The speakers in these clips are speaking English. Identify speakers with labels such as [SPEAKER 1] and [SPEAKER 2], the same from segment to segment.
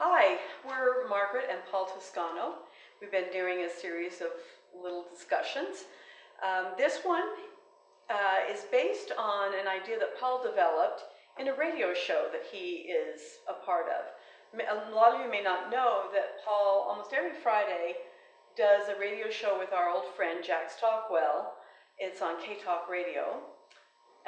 [SPEAKER 1] Hi, we're Margaret and Paul Toscano. We've been doing a series of little discussions. Um, this one uh, is based on an idea that Paul developed in a radio show that he is a part of. A lot of you may not know that Paul, almost every Friday, does a radio show with our old friend Jack Stockwell. It's on K Talk Radio.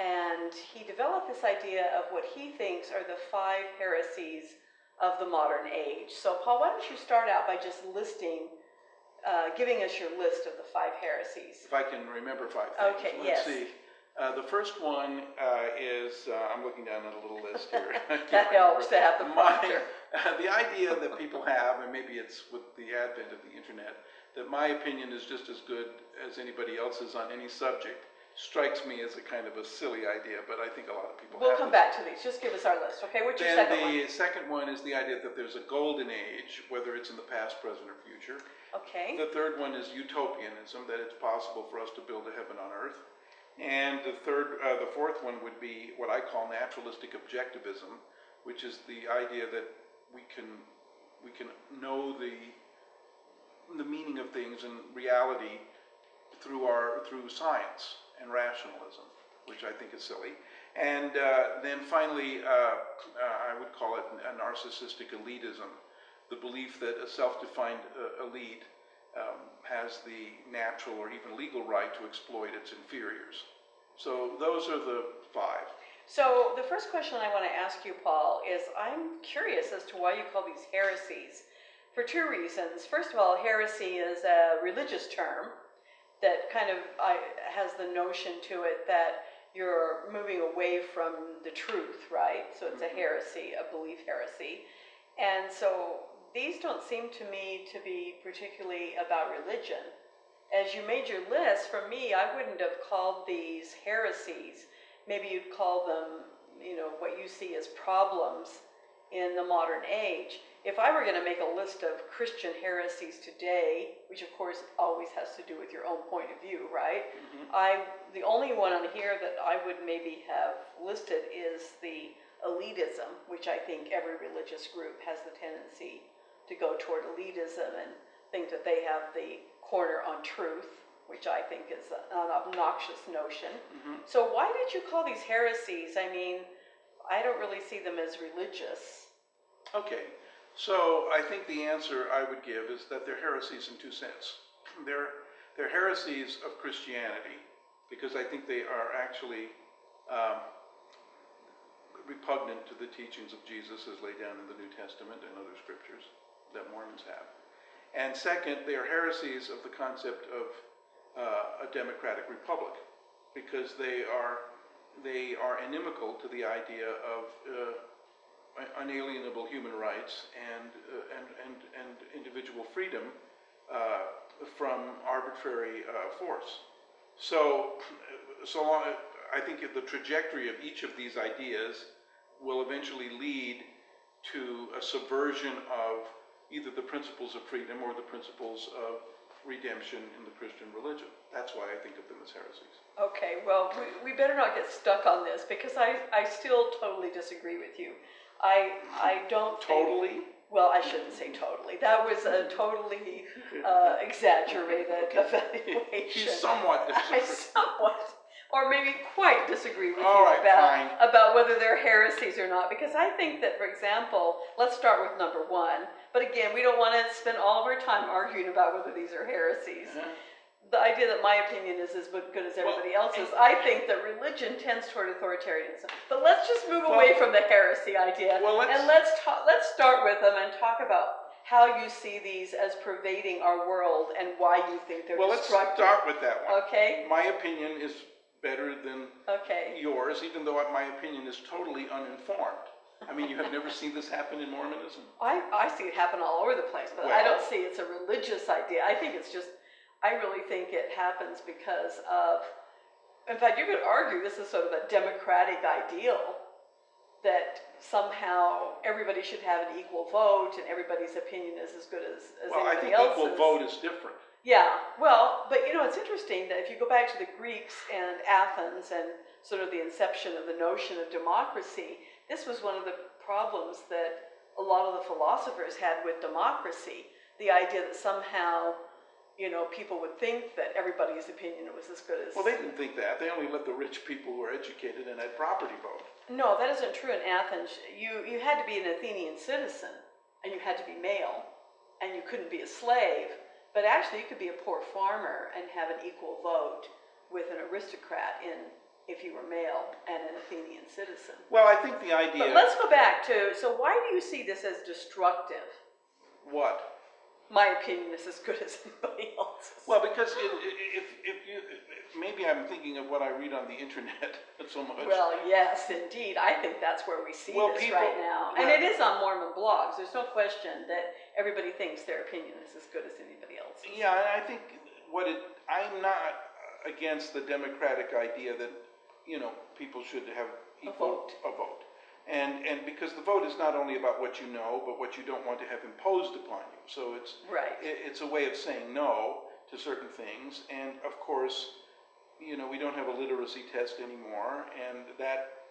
[SPEAKER 1] And he developed this idea of what he thinks are the five heresies of the modern age. So, Paul, why don't you start out by just listing, uh, giving us your list of the five heresies?
[SPEAKER 2] If I can remember five things.
[SPEAKER 1] Okay,
[SPEAKER 2] Let's
[SPEAKER 1] yes.
[SPEAKER 2] see. Uh, the first one uh, is, uh, I'm looking down at a little list here.
[SPEAKER 1] That helps to have the
[SPEAKER 2] My-
[SPEAKER 1] prompter.
[SPEAKER 2] the idea that people have, and maybe it's with the advent of the internet, that my opinion is just as good as anybody else's on any subject, strikes me as a kind of a silly idea, but I think a lot of people
[SPEAKER 1] We'll
[SPEAKER 2] have
[SPEAKER 1] come
[SPEAKER 2] this.
[SPEAKER 1] back to these. Just give us our list, okay? What's your
[SPEAKER 2] Then
[SPEAKER 1] second one?
[SPEAKER 2] the second one is the idea that there's a golden age, whether it's in the past, present, or future.
[SPEAKER 1] Okay.
[SPEAKER 2] The third one is utopianism, that it's possible for us to build a heaven on earth. And the third, uh, the fourth one would be what I call naturalistic objectivism, which is the idea that we can, we can know the, the meaning of things and reality through our, through science and rationalism, which I think is silly. And uh, then finally, uh, uh, I would call it a narcissistic elitism, the belief that a self-defined uh, elite um, has the natural or even legal right to exploit its inferiors. So those are the five.
[SPEAKER 1] So the first question I want to ask you, Paul, is I'm curious as to why you call these heresies. For two reasons. First of all, heresy is a religious term that kind of uh, has the notion to it that you're moving away from the truth, right? So it's a heresy, a belief heresy. And so these don't seem to me to be particularly about religion. As you made your list, for me, I wouldn't have called these heresies. Maybe you'd call them, you know, what you see as problems in the modern age. If I were going to make a list of Christian heresies today, which of course always has to do with your own point of view, right? Mm-hmm. I the only one on here that I would maybe have listed is the elitism, which I think every religious group has the tendency to go toward elitism and think that they have the corner on truth, which I think is an obnoxious notion. Mm-hmm. So why did you call these heresies? I mean, I don't really see them as religious.
[SPEAKER 2] Okay, so I think the answer I would give is that they're heresies in two sense. They're, they're heresies of Christianity, because I think they are actually um, repugnant to the teachings of Jesus as laid down in the New Testament and other scriptures that Mormons have. And second, they are heresies of the concept of uh, a democratic republic, because they are, they are inimical to the idea of uh, unalienable human rights and, uh, and, and, and individual freedom uh, from arbitrary uh, force. So, so I think the trajectory of each of these ideas will eventually lead to a subversion of either the principles of freedom or the principles of redemption in the Christian religion. That's why I think of them as heresies.
[SPEAKER 1] Okay, well, we, we better not get stuck on this because I, I still totally disagree with you. I, I don't think.
[SPEAKER 2] Totally?
[SPEAKER 1] Well, I shouldn't say totally. That was a totally uh, exaggerated evaluation.
[SPEAKER 2] You somewhat
[SPEAKER 1] I
[SPEAKER 2] disagree.
[SPEAKER 1] somewhat, or maybe quite disagree with
[SPEAKER 2] All
[SPEAKER 1] you
[SPEAKER 2] right,
[SPEAKER 1] about,
[SPEAKER 2] fine.
[SPEAKER 1] about whether they're heresies or not. Because I think that, for example, let's start with number one. But again, we don't want to spend all of our time arguing about whether these are heresies. The idea that my opinion is as good as everybody else's, I think that religion tends toward authoritarianism. But let's just move away
[SPEAKER 2] Well-
[SPEAKER 1] from the heresy idea
[SPEAKER 2] Well, let's-
[SPEAKER 1] and let's talk. Let's start with them and talk about how you see these as pervading our world and why you think they're
[SPEAKER 2] Well, let's
[SPEAKER 1] destructive.
[SPEAKER 2] start with that one.
[SPEAKER 1] Okay.
[SPEAKER 2] My opinion is better than
[SPEAKER 1] Okay.
[SPEAKER 2] yours, even though my opinion is totally uninformed. I mean, you have never seen this happen in Mormonism?
[SPEAKER 1] I, I see it happen all over the place, but I don't see it's a religious idea. I think it's just, I really think it happens because of, in fact, you could argue this is sort of a democratic ideal that somehow everybody should have an equal vote and everybody's opinion is as good as, as
[SPEAKER 2] Well, I think
[SPEAKER 1] else's.
[SPEAKER 2] equal vote is different.
[SPEAKER 1] Yeah, well, but you know, it's interesting that if you go back to the Greeks and Athens and sort of the inception of the notion of democracy, this was one of the problems that a lot of the philosophers had with democracy. The idea that somehow, you know, people would think that everybody's opinion was as good as.
[SPEAKER 2] Well, they didn't think that. They only let the rich people who were educated and had property vote.
[SPEAKER 1] No, that isn't true in Athens. You, you had to be an Athenian citizen, and you had to be male, and you couldn't be a slave. But actually, you could be a poor farmer and have an equal vote with an aristocrat in if you were male and an Athenian citizen.
[SPEAKER 2] Well, I think the idea.
[SPEAKER 1] But let's go back to so why do you see this as destructive?
[SPEAKER 2] What?
[SPEAKER 1] My opinion is as good as anybody else's.
[SPEAKER 2] Well, because it, if, if you, maybe I'm thinking of what I read on the internet so much.
[SPEAKER 1] Well, yes, indeed. I think that's where we see
[SPEAKER 2] Well,
[SPEAKER 1] this
[SPEAKER 2] people-
[SPEAKER 1] right now. And it is on Mormon blogs. There's no question that everybody thinks their opinion is as good as anybody else's.
[SPEAKER 2] Yeah, and I think what it, I'm not against the democratic idea that, you know, people should have equal.
[SPEAKER 1] vote.
[SPEAKER 2] A vote. And, and because the vote is not only about what you know, but what you don't want to have imposed upon you. So it's,
[SPEAKER 1] Right.
[SPEAKER 2] it, it's a way of saying no to certain things. And of course, you know, we don't have a literacy test anymore, and that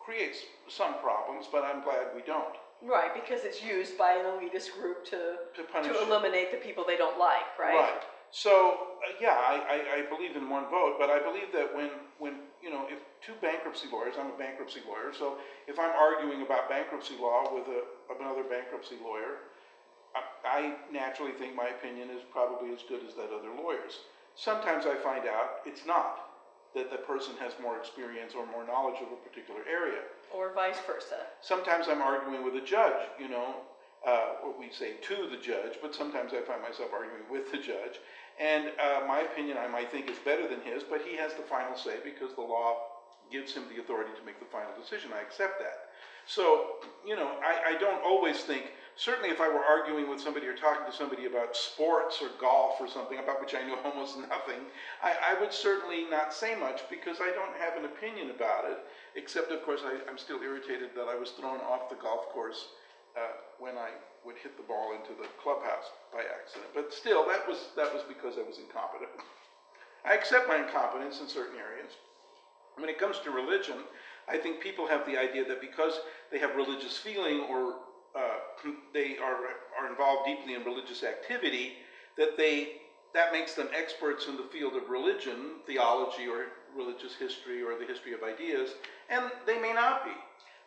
[SPEAKER 2] creates some problems, but I'm glad we don't.
[SPEAKER 1] Right, because it's used by an elitist group to,
[SPEAKER 2] To punish.
[SPEAKER 1] to eliminate the people they don't like, right? Right.
[SPEAKER 2] So, uh, yeah, I, I, I believe in one vote, but I believe that when, when, you know, if two bankruptcy lawyers, I'm a bankruptcy lawyer, so if I'm arguing about bankruptcy law with a, another bankruptcy lawyer, I, I naturally think my opinion is probably as good as that other lawyer's. Sometimes I find out it's not, that the person has more experience or more knowledge of a particular area.
[SPEAKER 1] Or vice versa.
[SPEAKER 2] Sometimes I'm arguing with a judge, you know, uh, what we say to the judge, but sometimes I find myself arguing with the judge. And uh, my opinion, I might think, is better than his, but he has the final say because the law gives him the authority to make the final decision. I accept that. So, you know, I, I don't always think, certainly if I were arguing with somebody or talking to somebody about sports or golf or something about which I know almost nothing, I, I would certainly not say much because I don't have an opinion about it, except, of course, I, I'm still irritated that I was thrown off the golf course uh, when I would hit the ball into the clubhouse by accident. But still, that was, that was because I was incompetent. I accept my incompetence in certain areas. When it comes to religion, I think people have the idea that because they have religious feeling or uh, they are, are involved deeply in religious activity, that they that makes them experts in the field of religion, theology, or religious history, or the history of ideas, and they may not be.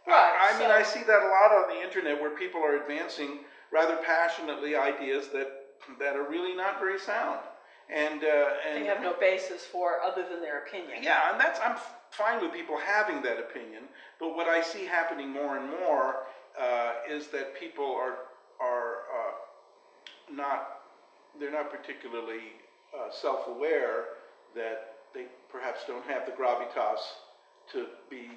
[SPEAKER 1] Right,
[SPEAKER 2] I, I mean, I see that a lot on the internet where people are advancing rather passionately ideas that that are really not very sound, and uh, and
[SPEAKER 1] They have no basis for other than their opinion.
[SPEAKER 2] yeah, and that's I'm fine with people having that opinion, but what I see happening more and more uh, is that people are are uh, not they're not particularly uh, self-aware that they perhaps don't have the gravitas to be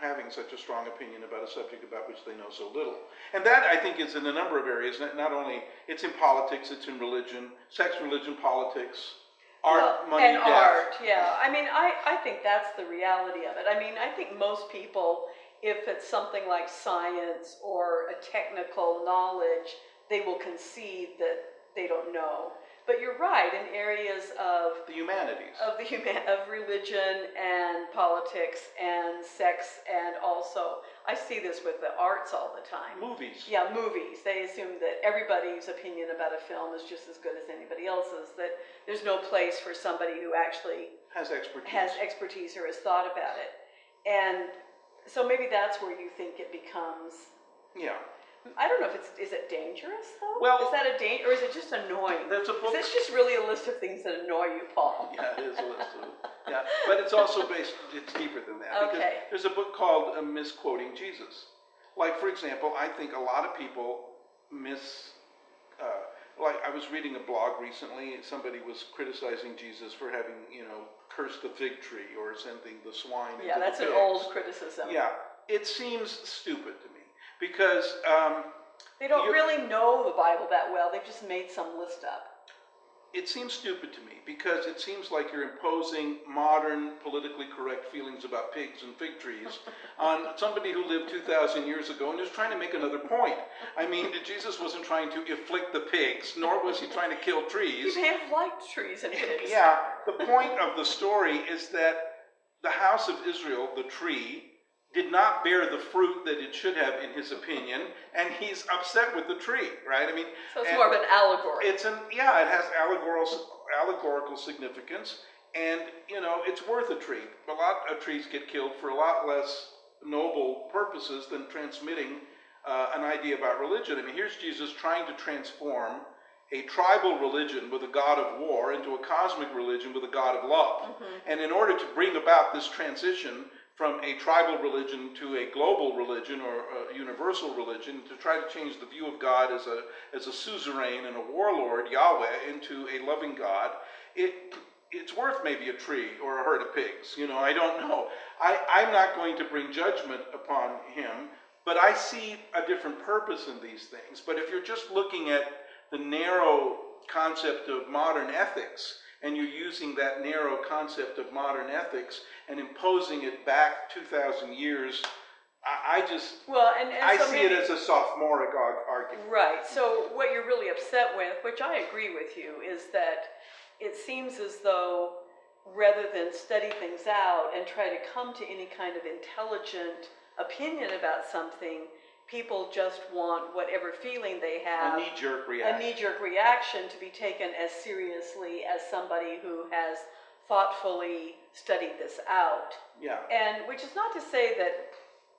[SPEAKER 2] having such a strong opinion about a subject about which they know so little. And that I think is in a number of areas. Not, only it's in politics, it's in religion, sex, religion, politics, art,
[SPEAKER 1] Well,
[SPEAKER 2] money,
[SPEAKER 1] and
[SPEAKER 2] death.
[SPEAKER 1] art, yeah. I mean, I, I think that's the reality of it. I mean, I think most people, if it's something like science or a technical knowledge, they will concede that they don't know. But you're right, in areas of
[SPEAKER 2] The humanities.
[SPEAKER 1] of the human of religion and politics and sex and also I see this with the arts all the time.
[SPEAKER 2] Movies.
[SPEAKER 1] Yeah, movies. They assume that everybody's opinion about a film is just as good as anybody else's. That there's no place for somebody who actually
[SPEAKER 2] Has expertise.
[SPEAKER 1] has expertise or has thought about it. And so maybe that's where you think it becomes.
[SPEAKER 2] yeah.
[SPEAKER 1] I don't know if it's is it dangerous though.
[SPEAKER 2] Well-
[SPEAKER 1] is that a danger or is it just annoying?
[SPEAKER 2] There's a
[SPEAKER 1] Is
[SPEAKER 2] book.
[SPEAKER 1] this just really a list of things that annoy you, Paul?
[SPEAKER 2] Yeah, it is a list of, yeah, but it's also based, it's deeper than that. because
[SPEAKER 1] Okay.
[SPEAKER 2] There's a book called uh, Misquoting Jesus. Like, for example, I think a lot of people miss, uh, like, I was reading a blog recently, and somebody was criticizing Jesus for having, you know, cursed the fig tree or sending the swine into
[SPEAKER 1] Yeah,
[SPEAKER 2] the
[SPEAKER 1] that's an
[SPEAKER 2] pigs.
[SPEAKER 1] old criticism.
[SPEAKER 2] Yeah, it seems stupid to me, because, um,
[SPEAKER 1] They don't really know the Bible that well. They've just made some list up.
[SPEAKER 2] it seems stupid to me because it seems like you're imposing modern politically correct feelings about pigs and fig trees on somebody who lived 2,000 years ago and is trying to make another point. I mean, Jesus wasn't trying to afflict the pigs, nor was he trying to kill trees.
[SPEAKER 1] You may have liked trees and pigs.
[SPEAKER 2] Yeah, the point of the story is that the house of Israel, the tree, did not bear the fruit that it should have, in his opinion, and he's upset with the tree, right? I mean,
[SPEAKER 1] So it's more of an allegory.
[SPEAKER 2] it's an yeah, it has allegorical allegorical significance, and you know it's worth a tree. A lot of trees get killed for a lot less noble purposes than transmitting uh, an idea about religion. I mean, here's Jesus trying to transform a tribal religion with a god of war into a cosmic religion with a god of love. And in order to bring about this transition from a tribal religion to a global religion or a universal religion, to try to change the view of God as a, as a suzerain and a warlord, Yahweh, into a loving God, it, it's worth maybe a tree or a herd of pigs. You know, I don't know. I, I'm not going to bring judgment upon him, but I see a different purpose in these things. But if you're just looking at the narrow concept of modern ethics, and you're using that narrow concept of modern ethics and imposing it back 2,000 years, I, I just,
[SPEAKER 1] Well, and, and
[SPEAKER 2] I
[SPEAKER 1] so
[SPEAKER 2] see
[SPEAKER 1] maybe,
[SPEAKER 2] it as a sophomoric arg- argument.
[SPEAKER 1] Right, so what you're really upset with, which I agree with you, is that it seems as though rather than study things out and try to come to any kind of intelligent opinion about something, people just want whatever feeling they
[SPEAKER 2] A
[SPEAKER 1] have.
[SPEAKER 2] knee-jerk
[SPEAKER 1] a knee-jerk reaction to be taken as seriously as somebody who has thoughtfully studied this out.
[SPEAKER 2] Yeah.
[SPEAKER 1] And which is not to say that,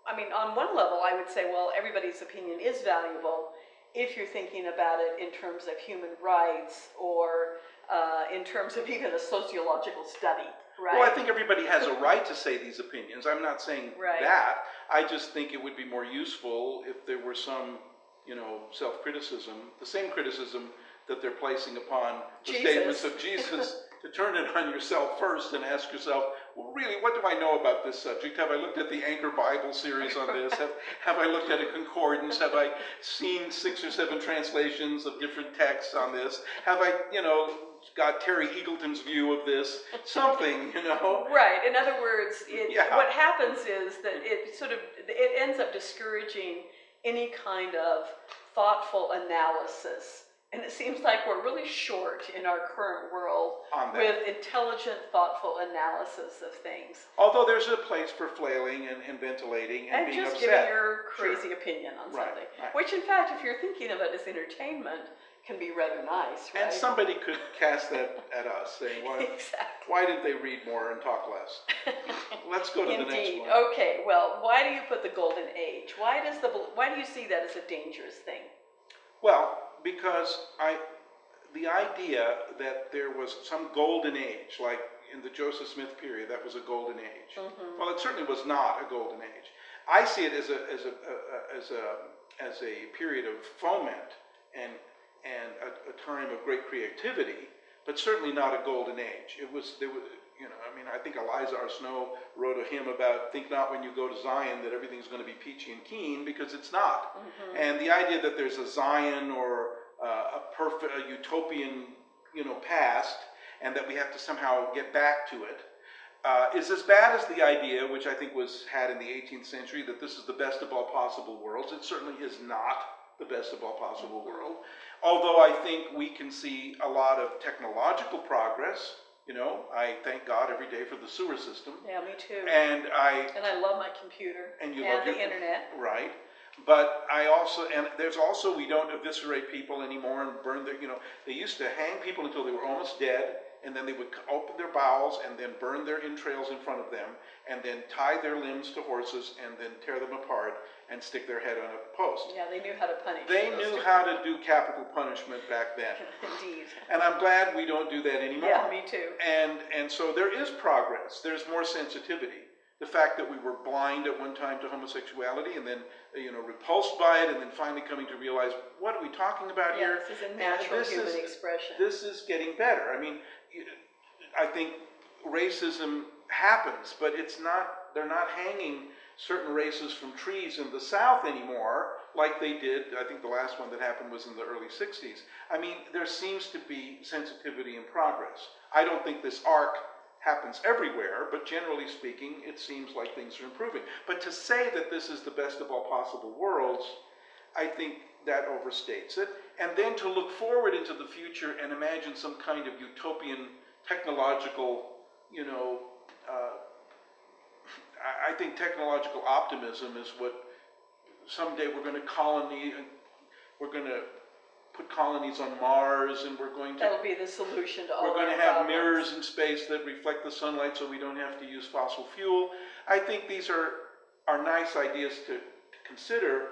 [SPEAKER 1] I mean, on one level, I would say, well, everybody's opinion is valuable if you're thinking about it in terms of human rights or uh, in terms of even a sociological study, right?
[SPEAKER 2] Well, I think everybody has a right to say these opinions. I'm not saying
[SPEAKER 1] Right.
[SPEAKER 2] that. I just think it would be more useful if there were some, you know, self-criticism, the same criticism that they're placing upon the
[SPEAKER 1] Jesus.
[SPEAKER 2] statements of Jesus, to turn it on yourself first and ask yourself, well, really, what do I know about this subject? Have I looked at the Anchor Bible series on this? Have, have I looked at a concordance? Have I seen six or seven translations of different texts on this? Have I, you know, got Terry Eagleton's view of this? Something, you know?
[SPEAKER 1] Right. In other words, it,
[SPEAKER 2] Yeah.
[SPEAKER 1] what happens is that it sort of it ends up discouraging any kind of thoughtful analysis. And it seems like we're really short in our current world with intelligent, thoughtful analysis of things.
[SPEAKER 2] Although there's a place for flailing and, and ventilating and,
[SPEAKER 1] And
[SPEAKER 2] being
[SPEAKER 1] just
[SPEAKER 2] upset.
[SPEAKER 1] giving your
[SPEAKER 2] Sure.
[SPEAKER 1] crazy opinion on
[SPEAKER 2] Right,
[SPEAKER 1] something.
[SPEAKER 2] right.
[SPEAKER 1] Which, in fact, if you're thinking of it as entertainment, can be rather nice, right?
[SPEAKER 2] And somebody could cast that at us, saying, why,
[SPEAKER 1] exactly.
[SPEAKER 2] why didn't they read more and talk less? Let's go to the next
[SPEAKER 1] Indeed.
[SPEAKER 2] one.
[SPEAKER 1] Okay. Well, why do you put the golden age? Why does the why do you see that as a dangerous thing?
[SPEAKER 2] Well, because I, the idea that there was some golden age, like in the Joseph Smith period, that was a golden age.
[SPEAKER 1] Mm-hmm.
[SPEAKER 2] Well, it certainly was not a golden age. I see it as a as a, a as a as a period of foment and and a, a time of great creativity, but certainly not a golden age. It was there was you know I mean I think Eliza R. Snow wrote a hymn about think not when you go to Zion that everything's going to be peachy and keen because it's not. And the idea that there's a Zion or uh, a perfect a utopian you know past and that we have to somehow get back to it uh, is as bad as the idea, which I think was had in the 18th century, that this is the best of all possible worlds. It certainly is not the best of all possible world. Although I think we can see a lot of technological progress. You know, I thank God every day for the sewer system,
[SPEAKER 1] Yeah, me too.
[SPEAKER 2] and I
[SPEAKER 1] And I love my computer
[SPEAKER 2] And you love
[SPEAKER 1] the
[SPEAKER 2] your-
[SPEAKER 1] internet.
[SPEAKER 2] right. But I also, and there's also, we don't eviscerate people anymore and burn their, you know, they used to hang people until they were almost dead, and then they would open their bowels and then burn their entrails in front of them, and then tie their limbs to horses and then tear them apart and stick their head on a post.
[SPEAKER 1] Yeah, they knew how to punish.
[SPEAKER 2] They knew
[SPEAKER 1] two.
[SPEAKER 2] how to do capital punishment back then.
[SPEAKER 1] Indeed.
[SPEAKER 2] And I'm glad we don't do that anymore.
[SPEAKER 1] Yeah, me too.
[SPEAKER 2] And, and so there is progress. There's more sensitivity. The fact that we were blind at one time to homosexuality and then, you know, repulsed by it and then finally coming to realize, what are we talking about
[SPEAKER 1] Yeah,
[SPEAKER 2] here?
[SPEAKER 1] this is a
[SPEAKER 2] And
[SPEAKER 1] natural
[SPEAKER 2] this
[SPEAKER 1] human
[SPEAKER 2] is-
[SPEAKER 1] expression.
[SPEAKER 2] This is getting better. I mean, I think racism happens, but it's not, they're not hanging certain races from trees in the South anymore like they did. I think the last one that happened was in the early 60s. I mean, there seems to be sensitivity and progress. I don't think this arc happens everywhere, but generally speaking, it seems like things are improving. But to say that this is the best of all possible worlds, I think that overstates it. And then to look forward into the future and imagine some kind of utopian technological, you know, I, I think technological optimism is what someday we're gonna colony, we're gonna put colonies on Mars and we're going to
[SPEAKER 1] That'll be the solution to all
[SPEAKER 2] we're going to have
[SPEAKER 1] problems.
[SPEAKER 2] mirrors in space that reflect the sunlight so we don't have to use fossil fuel. I think these are, are nice ideas to, to consider,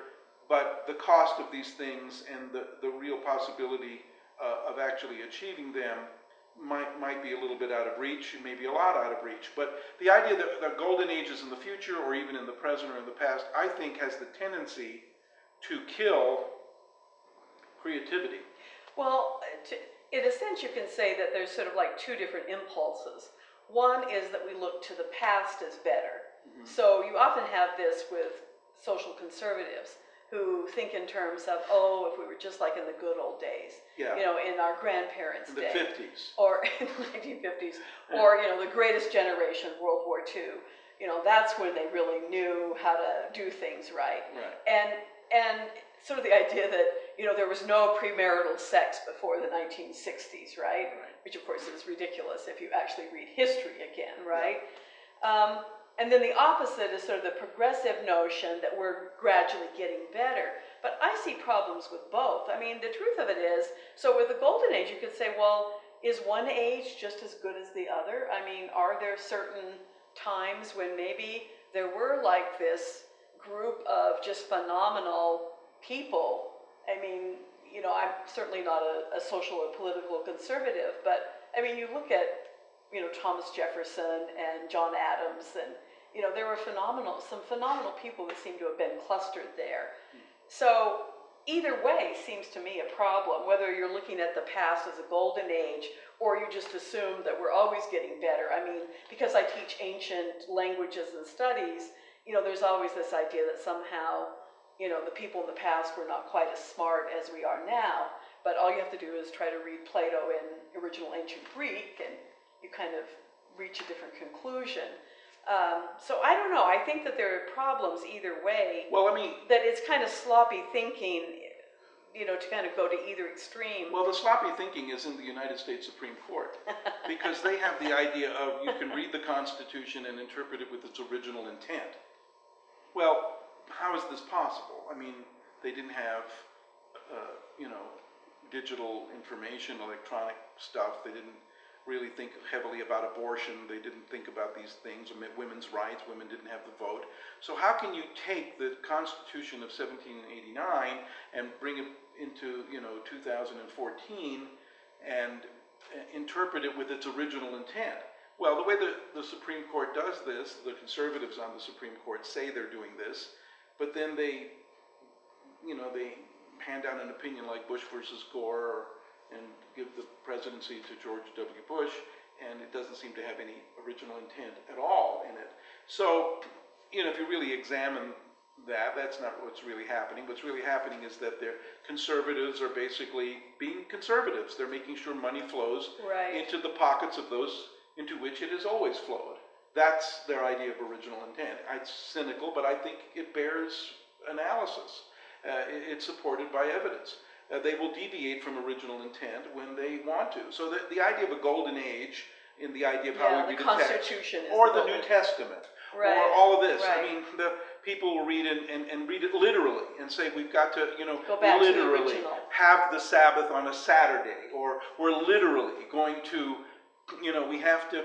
[SPEAKER 2] but the cost of these things and the, the real possibility uh, of actually achieving them might, might be a little bit out of reach, and maybe a lot out of reach. But the idea that the golden age is in the future or even in the present or in the past, I think has the tendency to kill creativity.
[SPEAKER 1] Well, to, in a sense, you can say that there's sort of like two different impulses. One is that we look to the past as better.
[SPEAKER 2] Mm-hmm.
[SPEAKER 1] So you often have this with social conservatives who think in terms of, oh, if we were just like in the good old days,
[SPEAKER 2] Yeah.
[SPEAKER 1] you know, in our grandparents'
[SPEAKER 2] In the
[SPEAKER 1] day.
[SPEAKER 2] 50s.
[SPEAKER 1] or in the 1950s, or you know, the greatest generation, World War II. You know, that's when they really knew how to do things right.
[SPEAKER 2] Right.
[SPEAKER 1] And and sort of the idea that you know there was no premarital sex before the 1960s, right?
[SPEAKER 2] Right.
[SPEAKER 1] Which of course is ridiculous if you actually read history again, right? Um, and then the opposite is sort of the progressive notion that we're gradually getting better. But I see problems with both. I mean, the truth of it is, so with the golden age, you could say, well, is one age just as good as the other? I mean, are there certain times when maybe there were like this group of just phenomenal people? I mean, you know, I'm certainly not a, a social or political conservative, but I mean, you look at you know, Thomas Jefferson and John Adams, and you know, there were phenomenal, some phenomenal people that seem to have been clustered there. So either way seems to me a problem, whether you're looking at the past as a golden age or you just assume that we're always getting better. I mean, because I teach ancient languages and studies, you know, there's always this idea that somehow, you know, the people in the past were not quite as smart as we are now. But all you have to do is try to read Plato in original ancient Greek, and you kind of reach a different conclusion. Um, so I don't know. I think that there are problems either way.
[SPEAKER 2] Well, I mean,
[SPEAKER 1] That it's kind of sloppy thinking, you know, to kind of go to either extreme.
[SPEAKER 2] well, the sloppy thinking is in the United States Supreme Court because they have the idea of you can read the Constitution and interpret it with its original intent. Well, how is this possible? I mean, they didn't have, uh, you know, digital information, electronic stuff. They didn't really think heavily about abortion. They didn't think about these things, women's rights. Women didn't have the vote. So how can you take the Constitution of 1789 and bring it into, you know, 2014 and uh, interpret it with its original intent? Well, the way the, the Supreme Court does this, the conservatives on the Supreme Court say they're doing this, but then they, you know, they hand down an opinion like Bush versus Gore or, and give the presidency to George W. Bush, and it doesn't seem to have any original intent at all in it. So, you know, if you really examine that, that's not what's really happening. What's really happening is that their conservatives are basically being conservatives. They're making sure money flows
[SPEAKER 1] Right.
[SPEAKER 2] into the pockets of those into which it has always flowed. That's their idea of original intent. It's cynical, but I think it bears analysis. Uh, it's supported by evidence. Uh, they will deviate from original intent when they want to. So the, the idea of a golden age, in the idea of how
[SPEAKER 1] Yeah,
[SPEAKER 2] we read the text,
[SPEAKER 1] Constitution is
[SPEAKER 2] or
[SPEAKER 1] the
[SPEAKER 2] New Testament,
[SPEAKER 1] Right,
[SPEAKER 2] or all of this. I mean, the people will read it and, and read it literally and say we've got to, you know,
[SPEAKER 1] to the
[SPEAKER 2] literally have the Sabbath on a Saturday, or we're literally going to, you know, we have to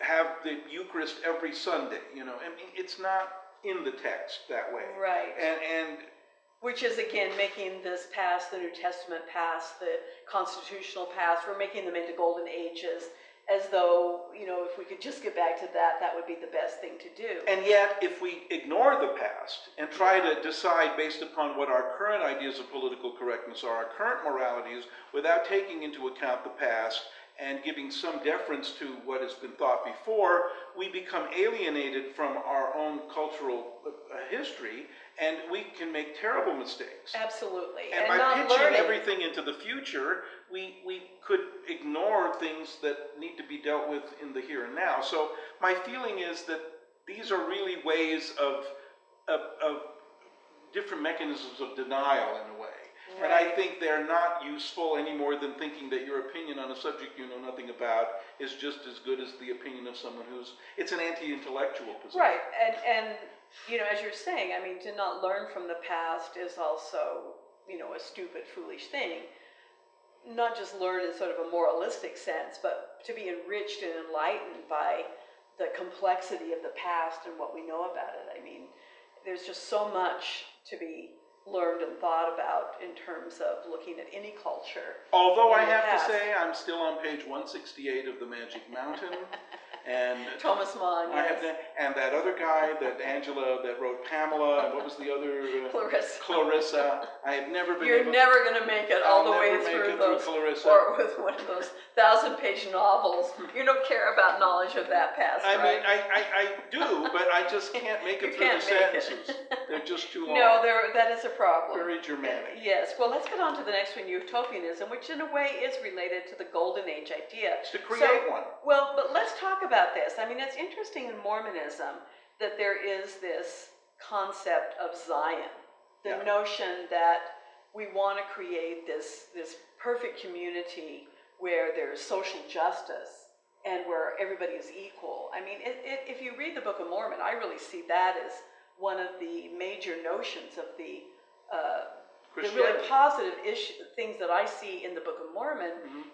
[SPEAKER 2] have the Eucharist every Sunday. You know, I mean, it's not in the text that way.
[SPEAKER 1] Right.
[SPEAKER 2] And and
[SPEAKER 1] Which is again making this past, the New Testament past, the constitutional past, we're making them into golden ages as though, you know, if we could just get back to that, that would be the best thing to do.
[SPEAKER 2] And yet, if we ignore the past and try to decide based upon what our current ideas of political correctness are, our current moralities, without taking into account the past and giving some deference to what has been thought before, we become alienated from our own cultural uh, history and we can make terrible mistakes.
[SPEAKER 1] Absolutely.
[SPEAKER 2] And, by
[SPEAKER 1] not
[SPEAKER 2] pitching
[SPEAKER 1] learning.
[SPEAKER 2] everything into the future, we, we could ignore things that need to be dealt with in the here and now. So my feeling is that these are really ways of, of, of different mechanisms of denial in a way. Right. And I think they're not useful any more than thinking that your opinion on a subject you know nothing about is just as good as the opinion of someone who's, it's an anti-intellectual position.
[SPEAKER 1] Right, and, and, you know, as you're saying, I mean, to not learn from the past is also, you know, a stupid, foolish thing. Not just learn in sort of a moralistic sense, but to be enriched and enlightened by the complexity of the past and what we know about it. I mean, there's just so much to be learned and thought about in terms of looking at any culture.
[SPEAKER 2] Although I have
[SPEAKER 1] past.
[SPEAKER 2] to say, I'm still on page one sixty-eight of The Magic Mountain, and
[SPEAKER 1] Thomas Mann,
[SPEAKER 2] I have
[SPEAKER 1] yes.
[SPEAKER 2] that, and that other guy, that Angela, that wrote Pamela, and what was the other? uh,
[SPEAKER 1] Clarissa.
[SPEAKER 2] Clarissa. I have never been
[SPEAKER 1] You're never gonna make it all
[SPEAKER 2] I'll
[SPEAKER 1] the way
[SPEAKER 2] make
[SPEAKER 1] through
[SPEAKER 2] it through
[SPEAKER 1] those,
[SPEAKER 2] Clarissa.
[SPEAKER 1] or with one of those thousand-page novels. You don't care about knowledge of that past,
[SPEAKER 2] I mean,
[SPEAKER 1] right?
[SPEAKER 2] I, I, I do, but I just can't make it through the
[SPEAKER 1] make it.
[SPEAKER 2] sentences. They're just too long.
[SPEAKER 1] No, there, that is a problem.
[SPEAKER 2] Very Germanic.
[SPEAKER 1] Yes, well, let's get on to the next one, utopianism, which in a way is related to the golden age idea.
[SPEAKER 2] It's to create
[SPEAKER 1] So-
[SPEAKER 2] one.
[SPEAKER 1] Well, but let's talk about this. I mean, it's interesting in Mormonism that there is this concept of Zion, the
[SPEAKER 2] Yeah.
[SPEAKER 1] notion that we want to create this this perfect community where there's social justice and where everybody is equal. I mean, it, it, if you read the Book of Mormon, I really see that as one of the major notions of the uh, the really positive issue, things that I see in the Book of Mormon
[SPEAKER 2] Mhm.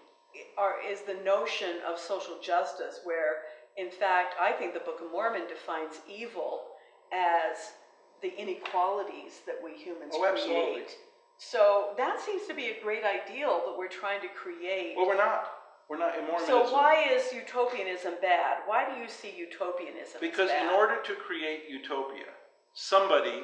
[SPEAKER 1] Are is the notion of social justice, where in fact I think the Book of Mormon defines evil as the inequalities that we humans
[SPEAKER 2] Oh,
[SPEAKER 1] create.
[SPEAKER 2] absolutely.
[SPEAKER 1] So that seems to be a great ideal that we're trying to create.
[SPEAKER 2] Well, we're not. We're not in Mormonism.
[SPEAKER 1] so why is utopianism bad? Why do you see utopianism
[SPEAKER 2] Because in order to create utopia, somebody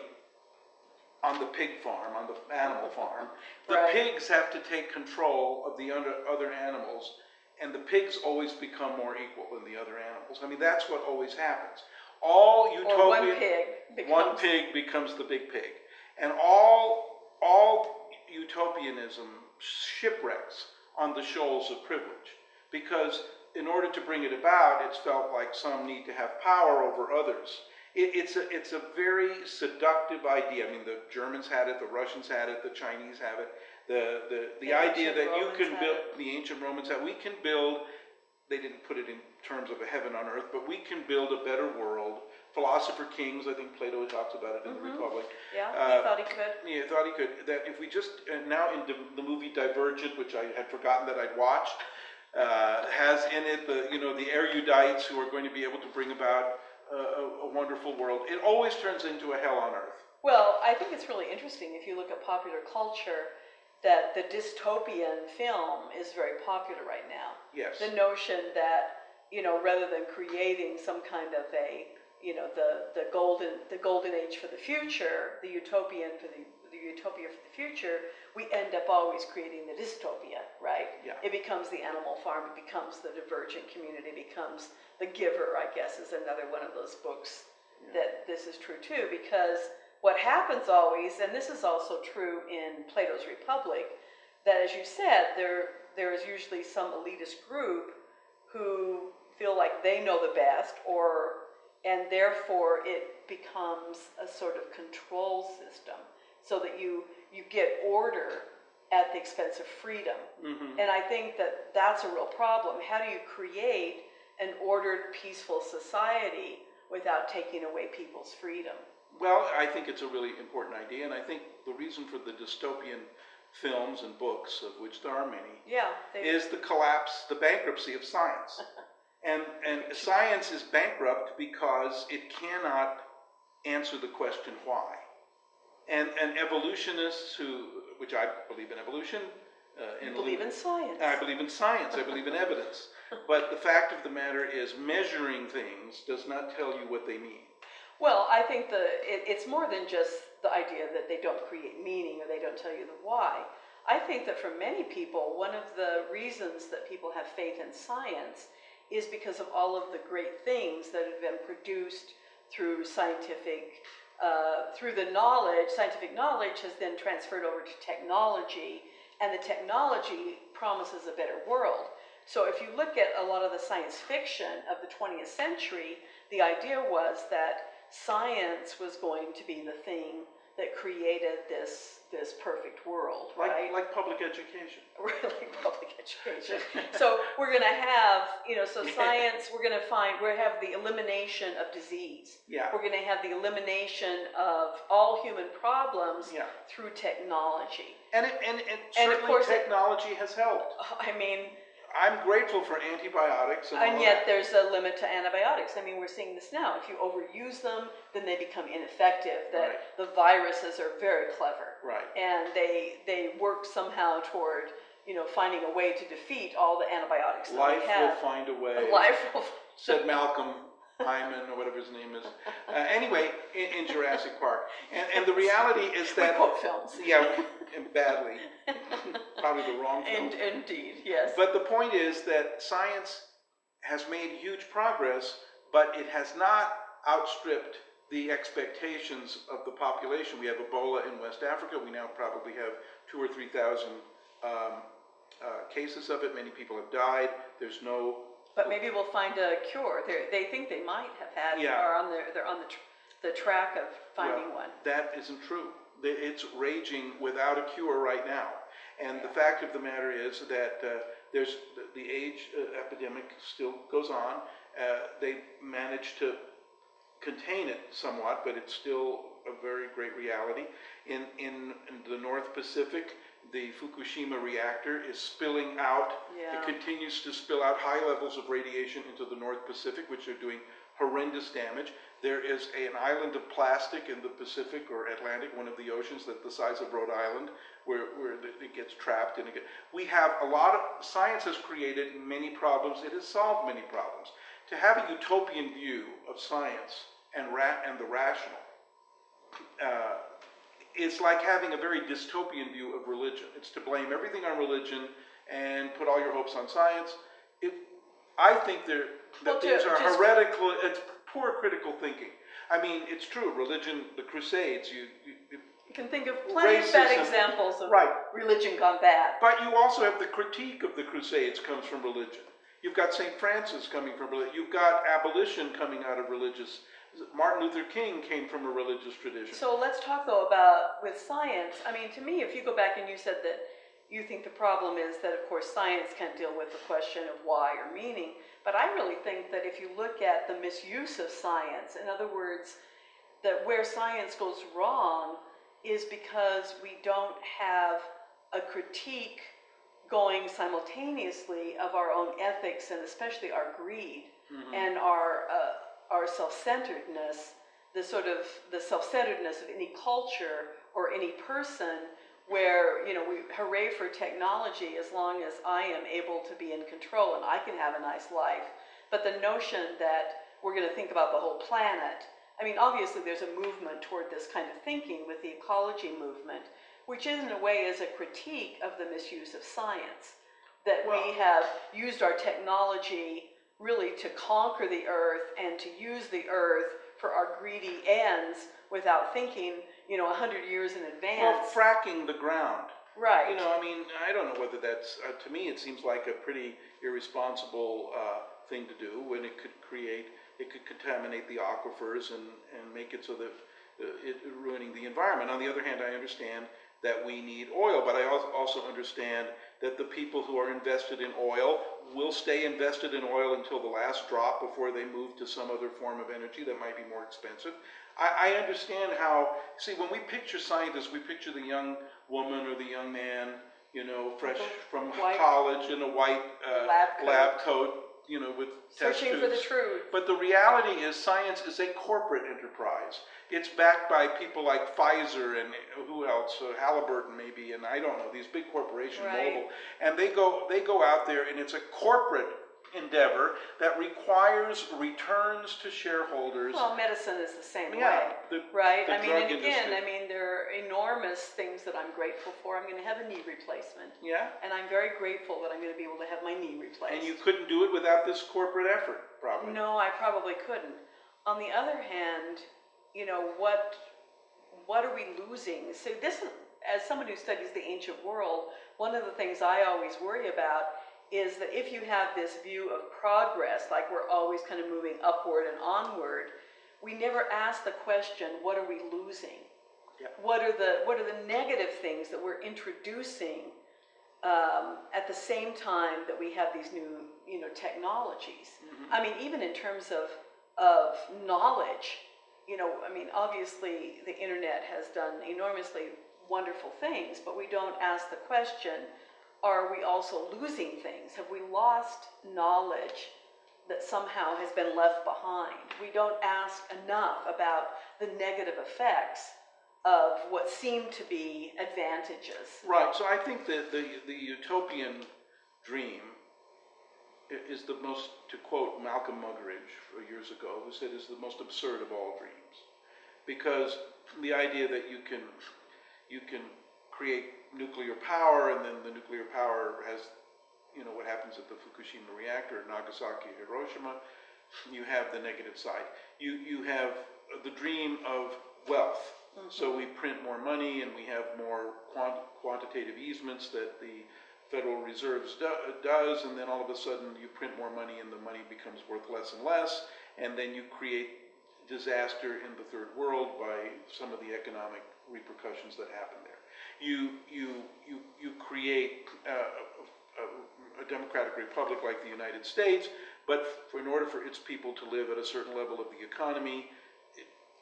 [SPEAKER 2] on the pig farm, on the animal farm, the
[SPEAKER 1] Right.
[SPEAKER 2] pigs have to take control of the other, other animals, and the pigs always become more equal than the other animals. I mean, that's what always happens. All utopia.
[SPEAKER 1] or one pig becomes
[SPEAKER 2] one pig becomes the big pig and all all utopianism shipwrecks on the shoals of privilege because in order to bring it about it's felt like some need to have power over others it, it's a it's a very seductive idea i mean the germans had it the russians had it the chinese have it the the, the,
[SPEAKER 1] The
[SPEAKER 2] idea that you can build
[SPEAKER 1] it.
[SPEAKER 2] the ancient romans had we can build they didn't put it in terms of a heaven on earth, but we can build a better world. Philosopher Kings, I think Plato talks about it in
[SPEAKER 1] Mhm.
[SPEAKER 2] the Republic.
[SPEAKER 1] yeah,
[SPEAKER 2] uh,
[SPEAKER 1] he thought he could.
[SPEAKER 2] Yeah, I thought he could. That if we just uh, now in the, the movie Divergent, which I had forgotten that I'd watched, uh, has in it the you know the erudites who are going to be able to bring about a, a wonderful world. It always turns into a hell on earth.
[SPEAKER 1] Well, I think it's really interesting if you look at popular culture that the dystopian film is very popular right now.
[SPEAKER 2] Yes.
[SPEAKER 1] The notion that, you know, rather than creating some kind of a, you know, the, the golden the golden age for the future, the utopian for the the utopia for the future, we end up always creating the dystopia, right?
[SPEAKER 2] Yeah.
[SPEAKER 1] It becomes the animal farm, it becomes the divergent community, it becomes the giver, I guess, is another one of those books that this is true too, because what happens always, and this is also true in Plato's Republic, that as you said, there there is usually some elitist group who feel like they know the best, or and therefore it becomes a sort of control system, so that you you get order at the expense of freedom.
[SPEAKER 2] hmm
[SPEAKER 1] And I think that that's a real problem. How do you create an ordered, peaceful society without taking away people's freedom?
[SPEAKER 2] Well, I think it's a really important idea, and I think the reason for the dystopian films and books, of which there are many,
[SPEAKER 1] Yeah,
[SPEAKER 2] is the collapse, the bankruptcy of science. And, and science is bankrupt because it cannot answer the question why. And, and evolutionists who, which I believe in evolution, uh, in
[SPEAKER 1] believe in science.
[SPEAKER 2] I believe in science, I believe in evidence. But the fact of the matter is, measuring things does not tell you what they mean.
[SPEAKER 1] Well, I think the it, it's more than just the idea that they don't create meaning or they don't tell you the why. I think that for many people, one of the reasons that people have faith in science is because of all of the great things that have been produced through scientific, uh, through the knowledge. Scientific knowledge has then transferred over to technology, and the technology promises a better world. So if you look at a lot of the science fiction of the 20th century, the idea was that science was going to be the thing that created this, this perfect world,
[SPEAKER 2] Like,
[SPEAKER 1] right?
[SPEAKER 2] like public education.
[SPEAKER 1] really public education. So we're gonna have, you know, so science, we're gonna find, we're have the elimination of disease.
[SPEAKER 2] Yeah,
[SPEAKER 1] We're gonna have the elimination of all human problems
[SPEAKER 2] yeah.
[SPEAKER 1] through technology.
[SPEAKER 2] And it, and, and
[SPEAKER 1] And of
[SPEAKER 2] certainly
[SPEAKER 1] course it-
[SPEAKER 2] technology has helped.
[SPEAKER 1] I mean,
[SPEAKER 2] I'm grateful for antibiotics and all
[SPEAKER 1] and yet
[SPEAKER 2] that.
[SPEAKER 1] there's a limit to antibiotics. I mean, we're seeing this now. If you overuse them, then they become ineffective. That
[SPEAKER 2] Right.
[SPEAKER 1] the viruses are very clever.
[SPEAKER 2] Right.
[SPEAKER 1] and they they work somehow toward you know finding a way to defeat all the antibiotics that
[SPEAKER 2] Life
[SPEAKER 1] we have.
[SPEAKER 2] Life will find a way.
[SPEAKER 1] Life will.
[SPEAKER 2] said Malcolm Hyman or whatever his name is. Uh, anyway, in, in Jurassic Park, and and the reality is
[SPEAKER 1] We
[SPEAKER 2] that
[SPEAKER 1] quote films.
[SPEAKER 2] yeah, and badly, probably the wrong film.
[SPEAKER 1] And, indeed, yes.
[SPEAKER 2] But the point is that science has made huge progress, but it has not outstripped the expectations of the population. We have Ebola in West Africa. We now probably have two or three thousand um, uh, cases of it. Many people have died. There's no
[SPEAKER 1] but maybe we'll find a cure. They they think they might have had
[SPEAKER 2] Yeah.
[SPEAKER 1] are on their they're on the tr- the track of finding
[SPEAKER 2] Well,
[SPEAKER 1] one.
[SPEAKER 2] That isn't true. The- It's raging without a cure right now. And the fact of the matter is that uh, there's, the- the AIDS uh, epidemic still goes on. Uh, They managed to contain it somewhat, but it's still a very great reality. In, in, in the North Pacific, the Fukushima reactor is spilling out.
[SPEAKER 1] Yeah.
[SPEAKER 2] It continues to spill out high levels of radiation into the North Pacific, which are doing horrendous damage. There is a- an island of plastic in the Pacific or Atlantic, one of the oceans that the size of Rhode Island, where, where it gets trapped and get, we have a lot of, science has created many problems, it has solved many problems. To have a utopian view of science and ra- and the rational, uh, it's like having a very dystopian view of religion. It's to blame everything on religion and put all your hopes on science. It, I think there,
[SPEAKER 1] Well,
[SPEAKER 2] that
[SPEAKER 1] to-
[SPEAKER 2] these are heretical, it's poor critical thinking. I mean, it's true, religion, the Crusades, you, you, you-
[SPEAKER 1] You can think of plenty of bad examples of
[SPEAKER 2] right.
[SPEAKER 1] religion gone bad.
[SPEAKER 2] But you also have the critique of the Crusades comes from religion. You've got St. Francis coming from religion. You've got abolition coming out of religious. Martin Luther King came from a religious tradition.
[SPEAKER 1] So let's talk though about with science. I mean, to me, if you go back and you said that you think the problem is that, of course, science can't deal with the question of why or meaning. But I really think that if you look at the misuse of science, in other words, that where science goes wrong is because we don't have a critique going simultaneously of our own ethics and especially our greed
[SPEAKER 2] Mhm.
[SPEAKER 1] and our uh, our self-centeredness, the sort of the self-centeredness of any culture or any person, where you know we hooray for technology as long as I am able to be in control and I can have a nice life. But the notion that we're going to think about the whole planet. I mean, obviously, there's a movement toward this kind of thinking with the ecology movement, which in a way is a critique of the misuse of science. That
[SPEAKER 2] Well-
[SPEAKER 1] we have used our technology really to conquer the earth and to use the earth for our greedy ends without thinking, you know, a hundred years in advance.
[SPEAKER 2] well, fracking the ground.
[SPEAKER 1] right.
[SPEAKER 2] You know, I mean, I don't know whether that's, uh, to me, it seems like a pretty irresponsible uh, thing to do when it could create, it could contaminate the aquifers and, and make it so that uh, it ruining the environment. On the other hand, I understand that we need oil, but I also understand that the people who are invested in oil will stay invested in oil until the last drop before they move to some other form of energy that might be more expensive. I, I understand how, see, when we picture scientists, we picture the young woman or the young man, you know, fresh from
[SPEAKER 1] white
[SPEAKER 2] college in a white uh,
[SPEAKER 1] lab coat.
[SPEAKER 2] lab coat, you know, with
[SPEAKER 1] Searching for the truth.
[SPEAKER 2] But the reality is, science is a corporate enterprise. It's backed by people like Pfizer and who else, uh, Halliburton maybe, and I don't know these big corporations,
[SPEAKER 1] Right.
[SPEAKER 2] Mobil, and they go they go out there, and it's a corporate endeavor that requires returns to shareholders.
[SPEAKER 1] Well, medicine is the same way.
[SPEAKER 2] the,
[SPEAKER 1] Right,
[SPEAKER 2] the
[SPEAKER 1] I mean, and again,
[SPEAKER 2] industry.
[SPEAKER 1] I mean, there are enormous things that I'm grateful for. I'm gonna have a knee replacement,
[SPEAKER 2] yeah,
[SPEAKER 1] and I'm very grateful that I'm gonna be able to have my knee replaced.
[SPEAKER 2] and you couldn't do it without this corporate effort, probably.
[SPEAKER 1] No, I probably couldn't. On the other hand, you know, what, what are we losing? So this, as someone who studies the ancient world, one of the things I always worry about is that if you have this view of progress, like we're always kind of moving upward and onward, we never ask the question, what are we losing?
[SPEAKER 2] Yeah.
[SPEAKER 1] What are the, what are the negative things that we're introducing um, at the same time that we have these new, you know, technologies? I mean, even in terms of, of knowledge, you know, I mean, obviously, the internet has done enormously wonderful things, but we don't ask the question, are we also losing things? Have we lost knowledge that somehow has been left behind? We don't ask enough about the negative effects of what seem to be advantages.
[SPEAKER 2] Right, so I think that the, the utopian dream is the most, to quote Malcolm Muggeridge years ago, who said is the most absurd of all dreams. Because the idea that you can, you can create nuclear power and then the nuclear power has, you know, what happens at the Fukushima reactor, at Nagasaki, Hiroshima, you have the negative side. You, you have the dream of wealth. Mm-hmm. So we print more money and we have more quant- quantitative easements that the Federal Reserves do, does, and then all of a sudden you print more money and the money becomes worth less and less, and then you create disaster in the third world by some of the economic repercussions that happen there. You, you, you, you create uh, a, a democratic republic like the United States, but for, in order for its people to live at a certain level of the economy,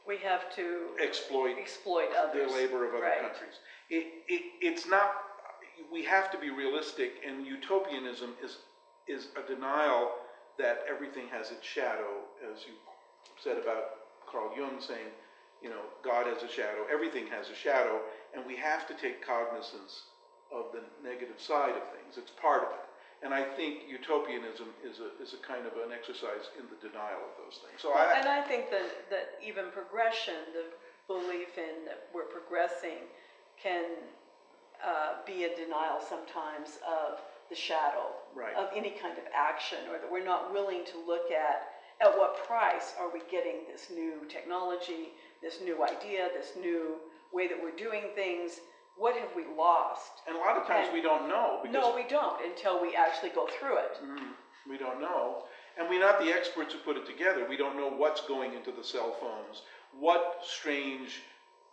[SPEAKER 1] We have to
[SPEAKER 2] exploit
[SPEAKER 1] exploit
[SPEAKER 2] the labor of other
[SPEAKER 1] Right.
[SPEAKER 2] countries. It, it, it's not, we have to be realistic, and utopianism is, is a denial that everything has its shadow, as you said about Carl Jung saying, you know, God has a shadow, everything has a shadow, and we have to take cognizance of the negative side of things. It's part of it. And I think utopianism is a, is a kind of an exercise in the denial of those things. So
[SPEAKER 1] Well,
[SPEAKER 2] I,
[SPEAKER 1] And I think that, that even progression, the belief in that we're progressing can uh, be a denial sometimes of the shadow
[SPEAKER 2] Right.
[SPEAKER 1] of any kind of action, or that we're not willing to look at, at what price are we getting this new technology, this new idea, this new way that we're doing things? What have we lost?
[SPEAKER 2] and a lot of times
[SPEAKER 1] and-
[SPEAKER 2] we don't know because
[SPEAKER 1] No, we don't until we actually go through it.
[SPEAKER 2] Mm, We don't know. And we're not the experts who put it together. We don't know what's going into the cell phones, what strange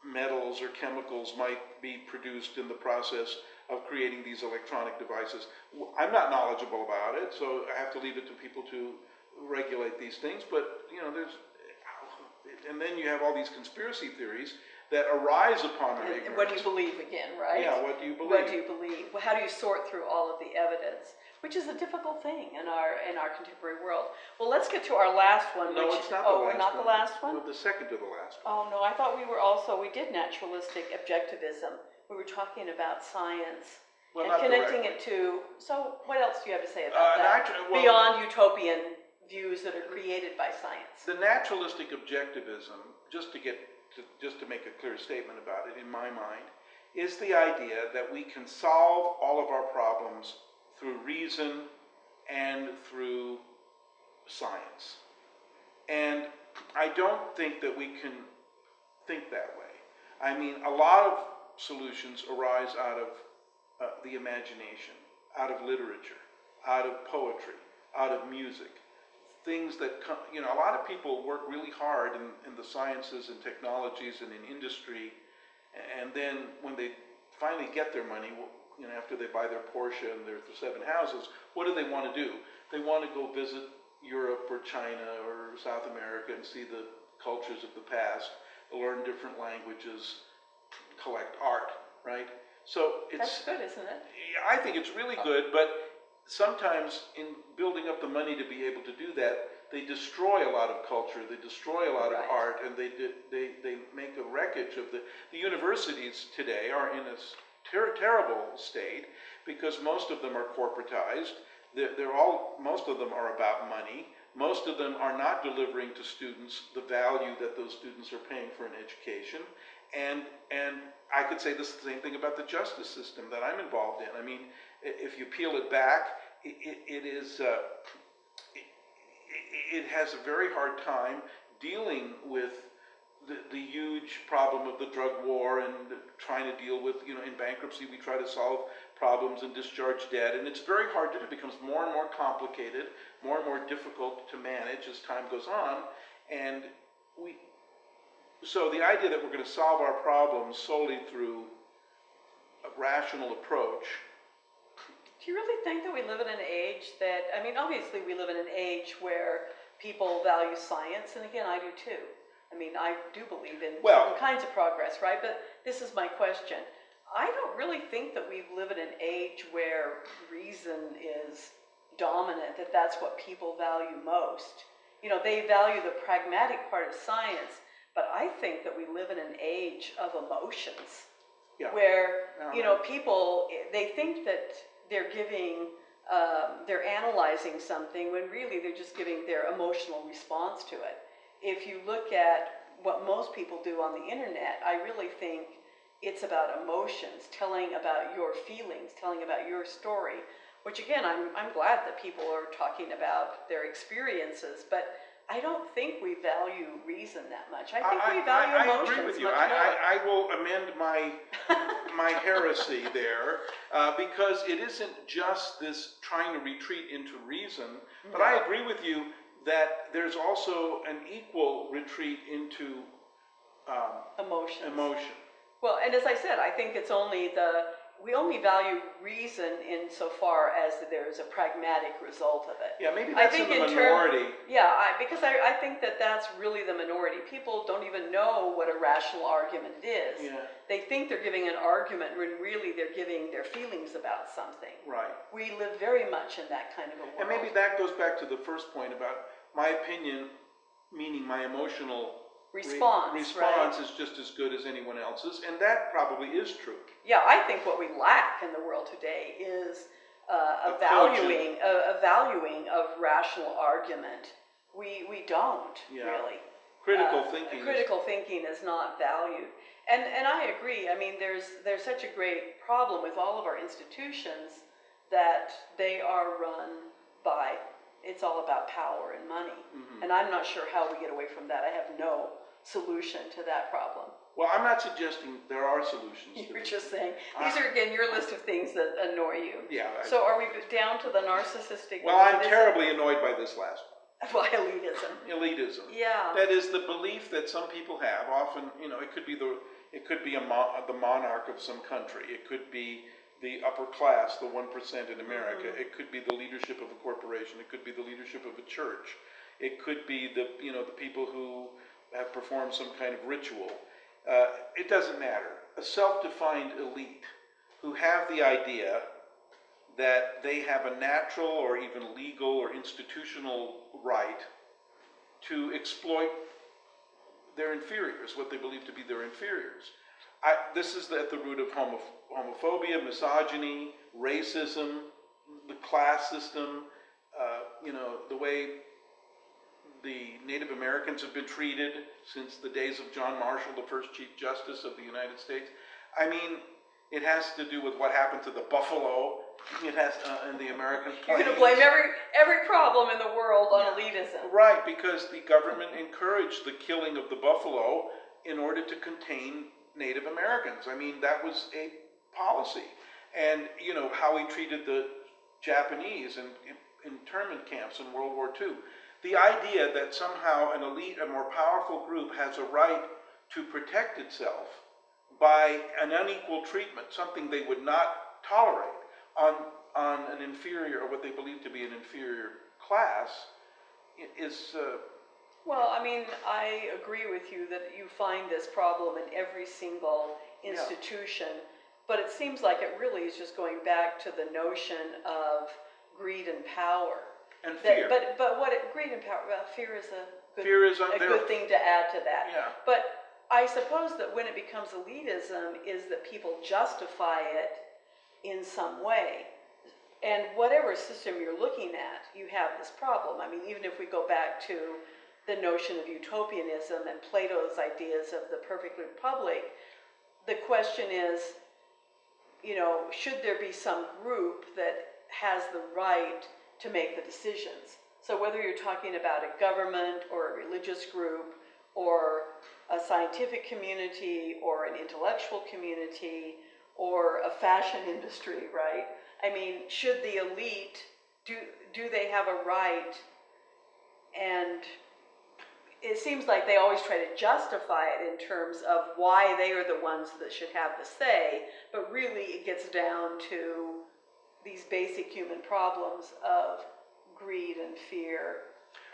[SPEAKER 2] metals or chemicals might be produced in the process of creating these electronic devices. W- I'm not knowledgeable about it, so I have to leave it to people to regulate these things. But, you know, there's, and then you have all these conspiracy theories that arise upon our
[SPEAKER 1] And what do you believe again, right?
[SPEAKER 2] Yeah, what do you believe?
[SPEAKER 1] What do you believe? Well, How do you sort through all of the evidence? Which is a difficult thing in our, in our contemporary world. Well, let's get to our last one,
[SPEAKER 2] No,
[SPEAKER 1] which.
[SPEAKER 2] it's not the
[SPEAKER 1] Oh,
[SPEAKER 2] last one.
[SPEAKER 1] not the last one?
[SPEAKER 2] No, The second to the last one.
[SPEAKER 1] Oh, no, I thought we were also, we did naturalistic objectivism. We were talking about science
[SPEAKER 2] Well,
[SPEAKER 1] and connecting
[SPEAKER 2] directly.
[SPEAKER 1] it to, so what else do you have to say
[SPEAKER 2] Uh,
[SPEAKER 1] about that?
[SPEAKER 2] natu- well-
[SPEAKER 1] Beyond utopian views that are created by science.
[SPEAKER 2] The naturalistic objectivism, just to get, to, just to make a clear statement about it, in my mind, is the idea that we can solve all of our problems through reason and through science. And I don't think that we can think that way. I mean, a lot of solutions arise out of uh, the imagination, out of literature, out of poetry, out of music. Things that come, you know, a lot of people work really hard in, in the sciences and technologies and in industry, and then when they finally get their money, you know, after they buy their Porsche and their seven houses, what do they want to do? They want to go visit Europe or China or South America and see the cultures of the past, learn different languages, collect art, right? So it's.
[SPEAKER 1] That's good, isn't it?
[SPEAKER 2] Yeah, I think it's really oh. good, but sometimes in building up the money to be able to do that, they destroy a lot of culture, they destroy a lot
[SPEAKER 1] Right.
[SPEAKER 2] of art, and they, they, they make a wreckage of the, the universities today are in a ter- terrible state because most of them are corporatized. They're, they're all, most of them are about money. Most of them are not delivering to students the value that those students are paying for an education. And, and I could say the same thing about the justice system that I'm involved in. I mean, if you peel it back, it, it, is, uh, it, it has a very hard time dealing with the, the huge problem of the drug war and trying to deal with, you know, in bankruptcy, we try to solve problems and discharge debt. And it's very hard to do. It becomes more and more complicated, more and more difficult to manage as time goes on. And we, so the idea that we're gonna solve our problems solely through a rational approach,
[SPEAKER 1] Do you really think that we live in an age that, I mean, obviously, we live in an age where people value science, and again, I do too. I mean, I do believe in
[SPEAKER 2] Well-
[SPEAKER 1] certain kinds of progress, right? But this is my question. I don't really think that we live in an age where reason is dominant, that that's what people value most. You know, they value the pragmatic part of science, but I think that we live in an age of emotions
[SPEAKER 2] yeah.
[SPEAKER 1] where you know people eh, they think that they're giving um, they're analyzing something when really they're just giving their emotional response to it. If you look at what most people do on the internet i really think it's about emotions telling about your feelings telling about your story which again i'm, I'm glad that people are talking about their experiences but I don't think we value reason that much. I think we value
[SPEAKER 2] I
[SPEAKER 1] emotions
[SPEAKER 2] agree with you. I,
[SPEAKER 1] more.
[SPEAKER 2] I, I will amend my, my heresy there, uh, because it isn't just this trying to retreat into reason, but I agree with you that there's also an equal retreat into, um,
[SPEAKER 1] emotions.
[SPEAKER 2] emotion.
[SPEAKER 1] Well, and as I said, I think it's only the, we only value reason insofar as there's a pragmatic result of it.
[SPEAKER 2] Yeah, maybe
[SPEAKER 1] I
[SPEAKER 2] that's in
[SPEAKER 1] think
[SPEAKER 2] the
[SPEAKER 1] in term-
[SPEAKER 2] minority.
[SPEAKER 1] Yeah, I, because I, I think that that's really the minority. People don't even know what a rational argument is.
[SPEAKER 2] Yeah,
[SPEAKER 1] They think they're giving an argument when really they're giving their feelings about something.
[SPEAKER 2] right.
[SPEAKER 1] We live very much in that kind of a world.
[SPEAKER 2] And maybe that goes back to the first point about my opinion, meaning my emotional
[SPEAKER 1] response,
[SPEAKER 2] response
[SPEAKER 1] right?
[SPEAKER 2] is just as good as anyone else's, and that probably is true.
[SPEAKER 1] Yeah, I think what we lack in the world today is uh, a valuing, a, a valuing of rational argument. We, we don't
[SPEAKER 2] Yeah.
[SPEAKER 1] really.
[SPEAKER 2] Critical
[SPEAKER 1] Uh,
[SPEAKER 2] thinking. is-
[SPEAKER 1] Critical thinking is not valued. And, and I agree, I mean, there's, there's such a great problem with all of our institutions that they are run by, it's all about power and money.
[SPEAKER 2] Mhm.
[SPEAKER 1] And I'm not sure how we get away from that. I have no solution to that problem.
[SPEAKER 2] Well, I'm not suggesting there are solutions to
[SPEAKER 1] You're just saying, these are again your list of things that annoy you.
[SPEAKER 2] Yeah. I-
[SPEAKER 1] So are we down to the narcissistic?
[SPEAKER 2] well, I'm
[SPEAKER 1] elitism?
[SPEAKER 2] terribly annoyed by this last
[SPEAKER 1] Well, elitism.
[SPEAKER 2] one. Elitism.
[SPEAKER 1] Yeah.
[SPEAKER 2] That is the belief that some people have. Often, you know, it could be the it could be a mo- the monarch of some country. It could be the upper class, the one percent in America.
[SPEAKER 1] Mm-hmm.
[SPEAKER 2] It could be the leadership of a corporation. It could be the leadership of a church. It could be the you know the people who have performed some kind of ritual. Uh, it doesn't matter. A self-defined elite who have the idea that they have a natural or even legal or institutional right to exploit their inferiors, what they believe to be their inferiors. I, this is at the root of homo, homophobia, misogyny, racism, the class system, uh, you know, the way the Native Americans have been treated since the days of John Marshall, the first Chief Justice of the United States. I mean, it has to do with what happened to the buffalo. It has uh, in the American
[SPEAKER 1] You're going to blame every every problem in the world on elitism.
[SPEAKER 2] Right, because the government encouraged the killing of the buffalo in order to contain Native Americans. I mean, that was a policy. And, you know, how he treated the Japanese in, in internment camps in World War II. The idea that somehow an elite, a more powerful group, has a right to protect itself by an unequal treatment, something they would not tolerate on, on an inferior, or what they believe to be an inferior class, is. uh,
[SPEAKER 1] Well, I mean, I agree with you that you find this problem in every single
[SPEAKER 2] Yeah.
[SPEAKER 1] institution, but it seems like it really is just going back to the notion of greed and power.
[SPEAKER 2] And
[SPEAKER 1] That-
[SPEAKER 2] fear.
[SPEAKER 1] But but what it, greed and power? Well, fear is a good
[SPEAKER 2] Fear is up
[SPEAKER 1] a
[SPEAKER 2] there.
[SPEAKER 1] good thing to add to that.
[SPEAKER 2] Yeah.
[SPEAKER 1] But I suppose that when it becomes elitism is that people justify it in some way. And whatever system you're looking at, you have this problem. I mean, even if we go back to the notion of utopianism and Plato's ideas of the perfect republic, the question is, you know, should there be some group that has the right to make the decisions? So whether you're talking about a government or a religious group or a scientific community or an intellectual community or a fashion industry, right? I mean, should the elite do do they have a right and it seems like they always try to justify it in terms of why they are the ones that should have the say, but really it gets down to these basic human problems of greed and fear.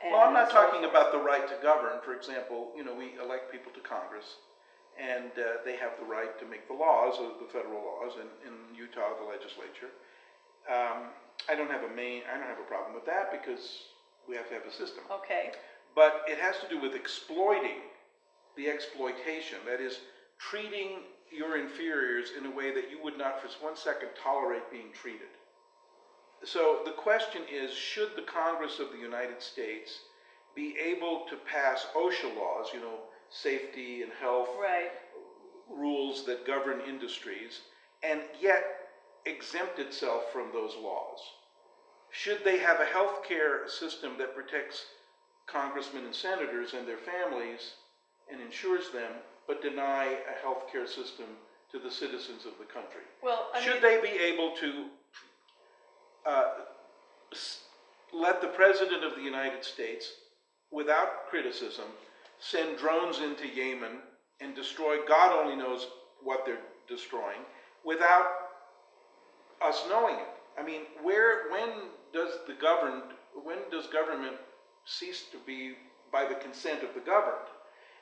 [SPEAKER 2] Well, I'm not
[SPEAKER 1] so
[SPEAKER 2] talking
[SPEAKER 1] forth.
[SPEAKER 2] about the right to govern. For example, you know, we elect people to Congress, and uh, they have the right to make the laws, uh, the federal laws, and in Utah, the legislature. Um, I don't have a main, I don't have a problem with that because we have to have a system.
[SPEAKER 1] Okay,
[SPEAKER 2] But it has to do with exploiting the exploitation, that is, treating your inferiors in a way that you would not for one second tolerate being treated. So the question is, should the Congress of the United States be able to pass OSHA laws, you know, safety and health
[SPEAKER 1] right,
[SPEAKER 2] rules that govern industries, and yet exempt itself from those laws? Should they have a health care system that protects congressmen and senators and their families and insures them, but deny a health care system to the citizens of the country?
[SPEAKER 1] well, I
[SPEAKER 2] Should
[SPEAKER 1] mean,
[SPEAKER 2] they be able to uh, let the President of the United States, without criticism, send drones into Yemen and destroy, God only knows what they're destroying, without us knowing it? I mean, where, when does the governed, when does government cease to be by the consent of the governed?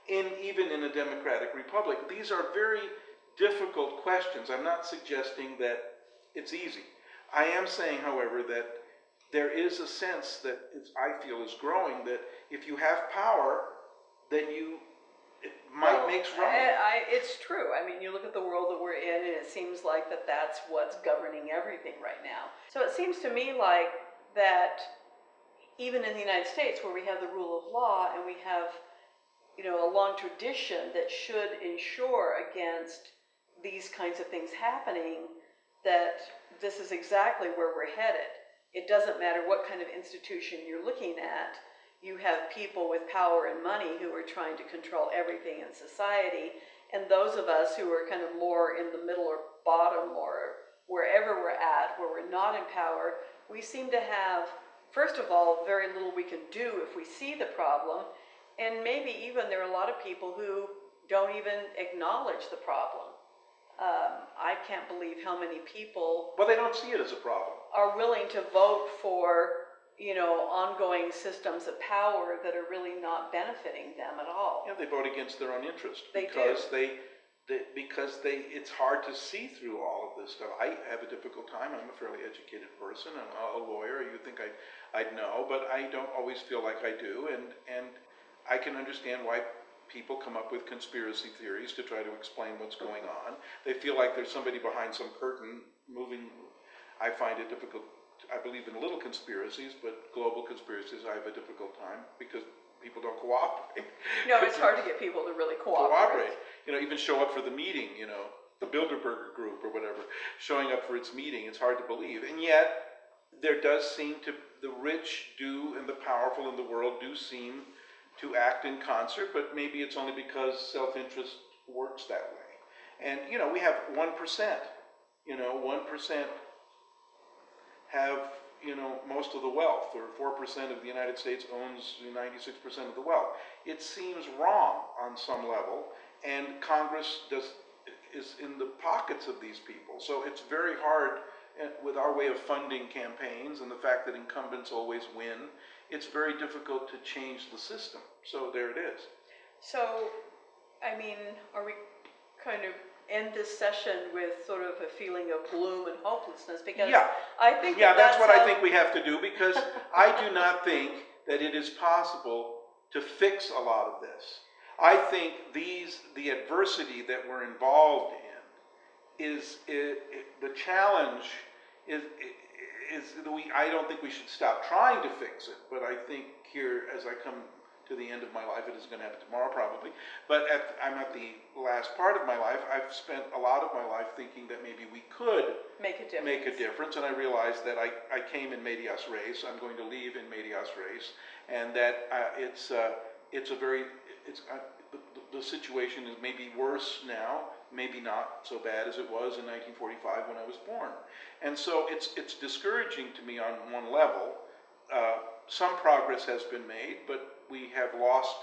[SPEAKER 2] In, even in a democratic republic, these are very difficult questions. I'm not suggesting that it's easy. I am saying, however, that there is a sense that it's, I feel is growing that if you have power, then you, it might
[SPEAKER 1] well,
[SPEAKER 2] makes wrong.
[SPEAKER 1] I, I, it's true. I mean, you look at the world that we're in, and it seems like that that's what's governing everything right now. So it seems to me like that even in the United States, where we have the rule of law and we have, you know, a long tradition that should ensure against these kinds of things happening, that this is exactly where we're headed. It doesn't matter what kind of institution you're looking at. You have people with power and money who are trying to control everything in society, and those of us who are kind of more in the middle or bottom or wherever we're at, where we're not in power, we seem to have, first of all, very little we can do if we see the problem, and maybe even there are a lot of people who don't even acknowledge the problem. Um, I can't believe how many people
[SPEAKER 2] Well, they don't see it as a problem.
[SPEAKER 1] are willing to vote for, you know, ongoing systems of power that are really not benefiting them at all.
[SPEAKER 2] Yeah, they vote against their own interest
[SPEAKER 1] They do.
[SPEAKER 2] because they, they, because they, it's hard to see through all of this stuff. I have a difficult time. I'm a fairly educated person. I'm a lawyer. You would think I'd, I'd know, but I don't always feel like I do. And, and I can understand why people come up with conspiracy theories to try to explain what's going on. They feel like there's somebody behind some curtain moving. I find it difficult. I believe in little conspiracies, but global conspiracies I have a difficult time because people don't cooperate.
[SPEAKER 1] No, it's hard to get people to really cooperate.
[SPEAKER 2] cooperate. You know, even show up for the meeting, you know, the Bilderberger group or whatever, showing up for its meeting, it's hard to believe. And yet, there does seem to, the rich do and the powerful in the world do seem to act in concert, but maybe it's only because self-interest works that way. And, you know, we have 1%, you know, 1% have, you know, most of the wealth, or 4% of the United States owns 96% of the wealth. It seems wrong on some level, and Congress does, is in the pockets of these people. So it's very hard, uh, with our way of funding campaigns and the fact that incumbents always win, it's very difficult to change the system. So there it is.
[SPEAKER 1] So, I mean, are we kind of end this session with sort of a feeling of gloom and hopelessness? Because
[SPEAKER 2] Yeah.
[SPEAKER 1] I think
[SPEAKER 2] Yeah,
[SPEAKER 1] that
[SPEAKER 2] that's what I think we have to do because I do not think that it is possible to fix a lot of this. I think these, the adversity that we're involved in is, i i the challenge is, is, that we, I don't think we should stop trying to fix it, but I think here, as I come to the end of my life, it is gonna happen tomorrow probably, but at, I'm at the last part of my life, I've spent a lot of my life thinking that maybe we could
[SPEAKER 1] make a difference.
[SPEAKER 2] make a difference, and I realized that I, I came in medias res, I'm going to leave in medias res, and that uh, it's, uh, it's a very, it's, uh, the, the situation is maybe worse now, maybe not so bad as it was in 1945 when I was born. And so it's, it's discouraging to me on one level. Uh, some progress has been made, but we have lost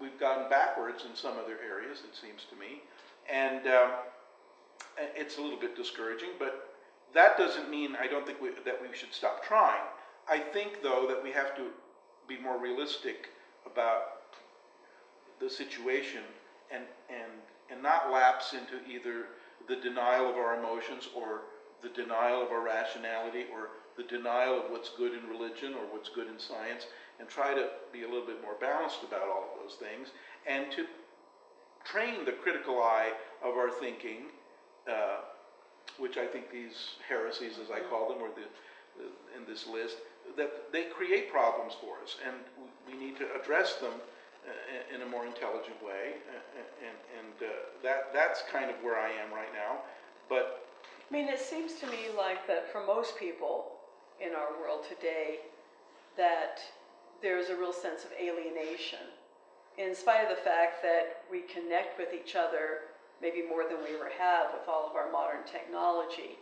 [SPEAKER 2] we've gone backwards in some other areas, it seems to me. And um, it's a little bit discouraging, but that doesn't mean I don't think we, that we should stop trying. I think, though, that we have to be more realistic about the situation and, and, and not lapse into either the denial of our emotions or the denial of our rationality or the denial of what's good in religion or what's good in science and try to be a little bit more balanced about all of those things and to train the critical eye of our thinking, uh, which I think these heresies, as I call them, or the, in this list, that they create problems for us, and we, need to address them in a more intelligent way. Uh, and and uh, that that's kind of where I am right now. But
[SPEAKER 1] I mean, it seems to me like that for most people in our world today, that there's a real sense of alienation. In spite of the fact that we connect with each other maybe more than we ever have with all of our modern technology,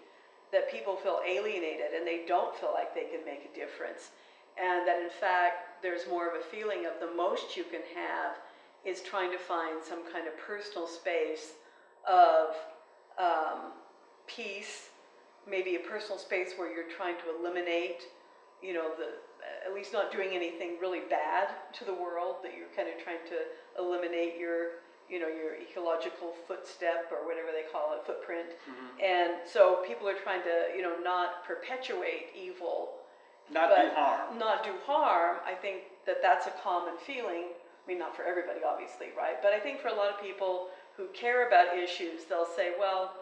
[SPEAKER 1] that people feel alienated and they don't feel like they can make a difference. And that in fact, there's more of a feeling of the most you can have is trying to find some kind of personal space of um, peace, maybe a personal space where you're trying to eliminate, you know, the at least not doing anything really bad to the world. That you're kind of trying to eliminate your, you know, your ecological footstep or whatever they call it, footprint. And so people are trying to, you know, not perpetuate evil,
[SPEAKER 2] not do
[SPEAKER 1] but
[SPEAKER 2] harm.
[SPEAKER 1] not do harm. I think that that's a common feeling. I mean, not for everybody, obviously, right? But I think for a lot of people who care about issues, they'll say, well,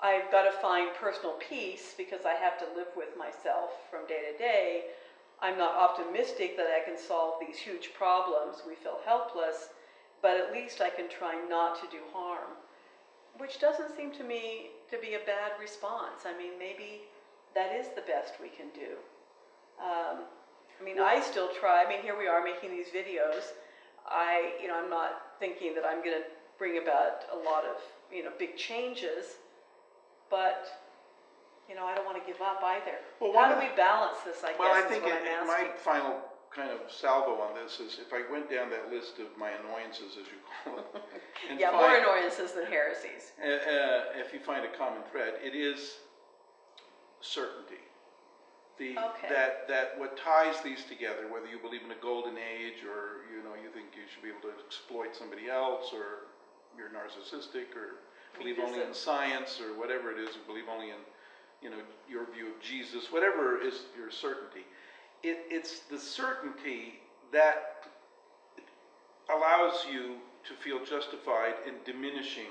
[SPEAKER 1] I've got to find personal peace because I have to live with myself from day to day. I'm not optimistic that I can solve these huge problems. We feel helpless, but at least I can try not to do harm, which doesn't seem to me to be a bad response. I mean, maybe that is the best we can do. Um, I mean, I still try. I mean, here we are making these videos. I, you know, I'm not thinking that I'm going to bring about a lot of, you know, big changes, but, you know, I don't want to give up either.
[SPEAKER 2] Well,
[SPEAKER 1] How do we balance this, I
[SPEAKER 2] Well, I
[SPEAKER 1] guess, is
[SPEAKER 2] think it- my final kind of salvo on this is if I went down that list of my annoyances, as you call it,
[SPEAKER 1] Yeah, more annoyances than heresies.
[SPEAKER 2] Uh, uh, if you find a common thread, it is certainty. The,
[SPEAKER 1] Okay.
[SPEAKER 2] that, that what ties these together, whether you believe in a golden age or, you know, you think you should be able to exploit somebody else or you're narcissistic or believe only in science or whatever it is, or believe only in, you know, your view of Jesus, whatever is your certainty. It, it's the certainty that allows you to feel justified in diminishing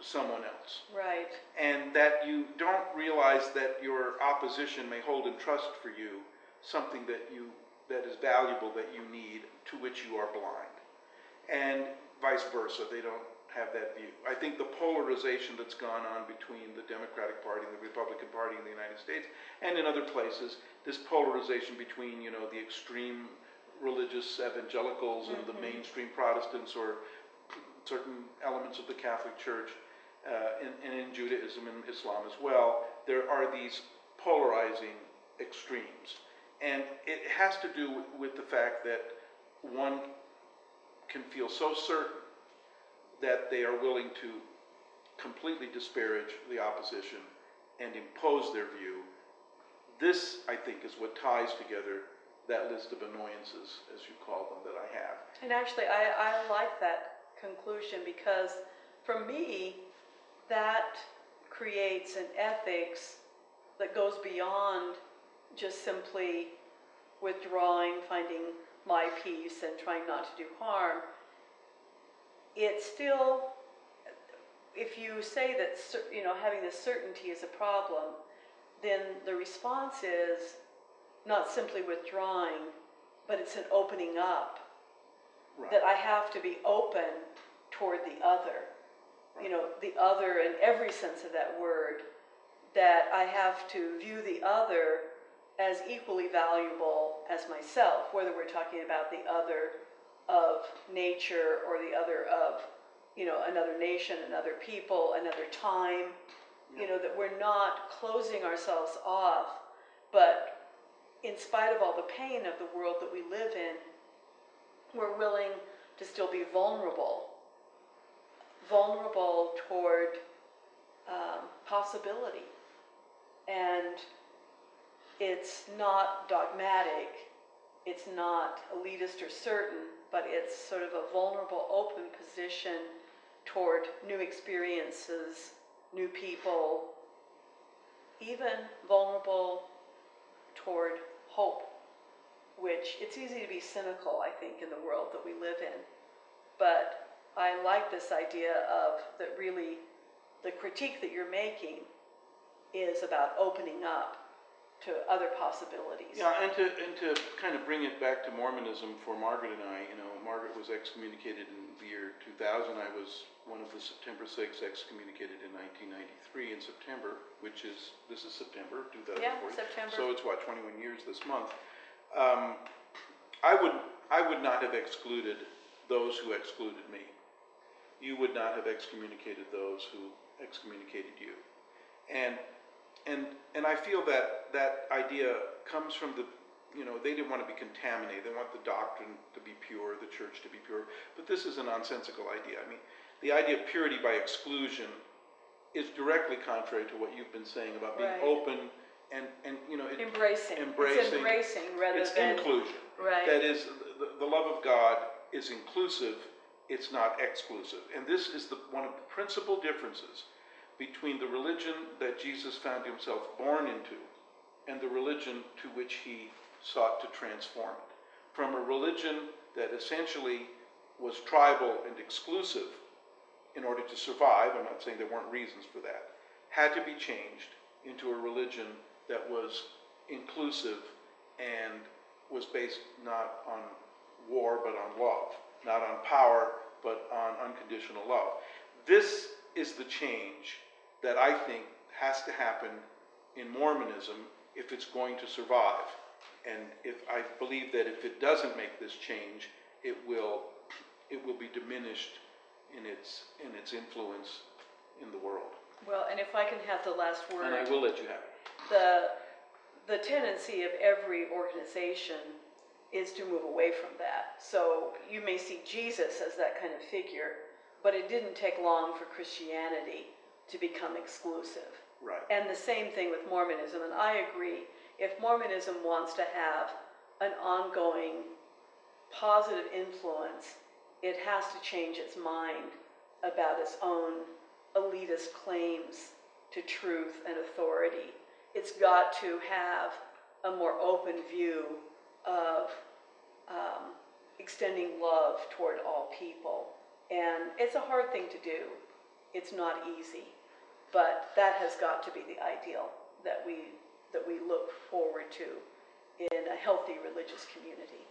[SPEAKER 2] someone else.
[SPEAKER 1] Right.
[SPEAKER 2] And that you don't realize that your opposition may hold in trust for you something that you that is valuable that you need to which you are blind. And vice versa, they don't have that view. I think the polarization that's gone on between the Democratic Party and the Republican Party in the United States and in other places, this polarization between, you know, the extreme religious evangelicals and the mm-hmm. mainstream Protestants or certain elements of the Catholic Church uh, and, in Judaism and Islam as well, there are these polarizing extremes. And it has to do with, with the fact that one can feel so certain that they are willing to completely disparage the opposition and impose their view. This, I think, is what ties together that list of annoyances, as you call them, that I have.
[SPEAKER 1] And actually, I, I like that conclusion because for me, that creates an ethics that goes beyond just simply withdrawing, finding my peace, and trying not to do harm. It's still, if you say that, you know, having this certainty is a problem, then the response is not simply withdrawing, but it's an opening up
[SPEAKER 2] Right.
[SPEAKER 1] that I have to be open toward the other. You know, the other in every sense of that word, that I have to view the other as equally valuable as myself, whether we're talking about the other of nature or the other of, you know, another nation, another people, another time. You know, that we're not closing ourselves off, but in spite of all the pain of the world that we live in, we're willing to still be vulnerable, vulnerable toward um, possibility. And it's not dogmatic, it's not elitist or certain, but it's sort of a vulnerable, open position toward new experiences, new people, even vulnerable toward hope, which it's easy to be cynical, I think, in the world that we live in. But I like this idea of that really the critique that you're making is about opening up to other possibilities.
[SPEAKER 2] Yeah, and to, and to kind of bring it back to Mormonism for Margaret and I, you know, Margaret was excommunicated in the year 2000. I was one of the September 6 excommunicated in 1993 in September, which is, this is September 2004.
[SPEAKER 1] Yeah, September.
[SPEAKER 2] So it's what, 21 years this month. Um, I would, I would not have excluded those who excluded me. You would not have excommunicated those who excommunicated you. And and and I feel that that idea comes from the you know they didn't want to be contaminated. They want the doctrine to be pure, the church to be pure. But this is a nonsensical idea. I mean, the idea of purity by exclusion is directly contrary to what you've been saying about being
[SPEAKER 1] Right.
[SPEAKER 2] open and and you know it,
[SPEAKER 1] Embracing. It's
[SPEAKER 2] Embracing.
[SPEAKER 1] embracing rather
[SPEAKER 2] it's
[SPEAKER 1] than.
[SPEAKER 2] inclusion.
[SPEAKER 1] Right.
[SPEAKER 2] That is, the, the love of God is inclusive, it's not exclusive. And this is the, one of the principal differences between the religion that Jesus found himself born into and the religion to which he sought to transform it. From a religion that essentially was tribal and exclusive in order to survive, I'm not saying there weren't reasons for that, had to be changed into a religion that was inclusive and was based not on war but on love, not on power but on unconditional love. This is the change that I think has to happen in Mormonism if it's going to survive. And if I believe that if it doesn't make this change, it will it will be diminished in its in its influence in the world.
[SPEAKER 1] Well, and if I can have the last word.
[SPEAKER 2] And I will let you have it.
[SPEAKER 1] the, the tendency of every organization is to move away from that. So you may see Jesus as that kind of figure, but it didn't take long for Christianity to become exclusive.
[SPEAKER 2] Right.
[SPEAKER 1] And the same thing with Mormonism. And I agree, if Mormonism wants to have an ongoing positive influence, it has to change its mind about its own elitist claims to truth and authority. It's got to have a more open view of um, extending love toward all people. And it's a hard thing to do. It's not easy. But that has got to be the ideal that we, that we look forward to in a healthy religious community.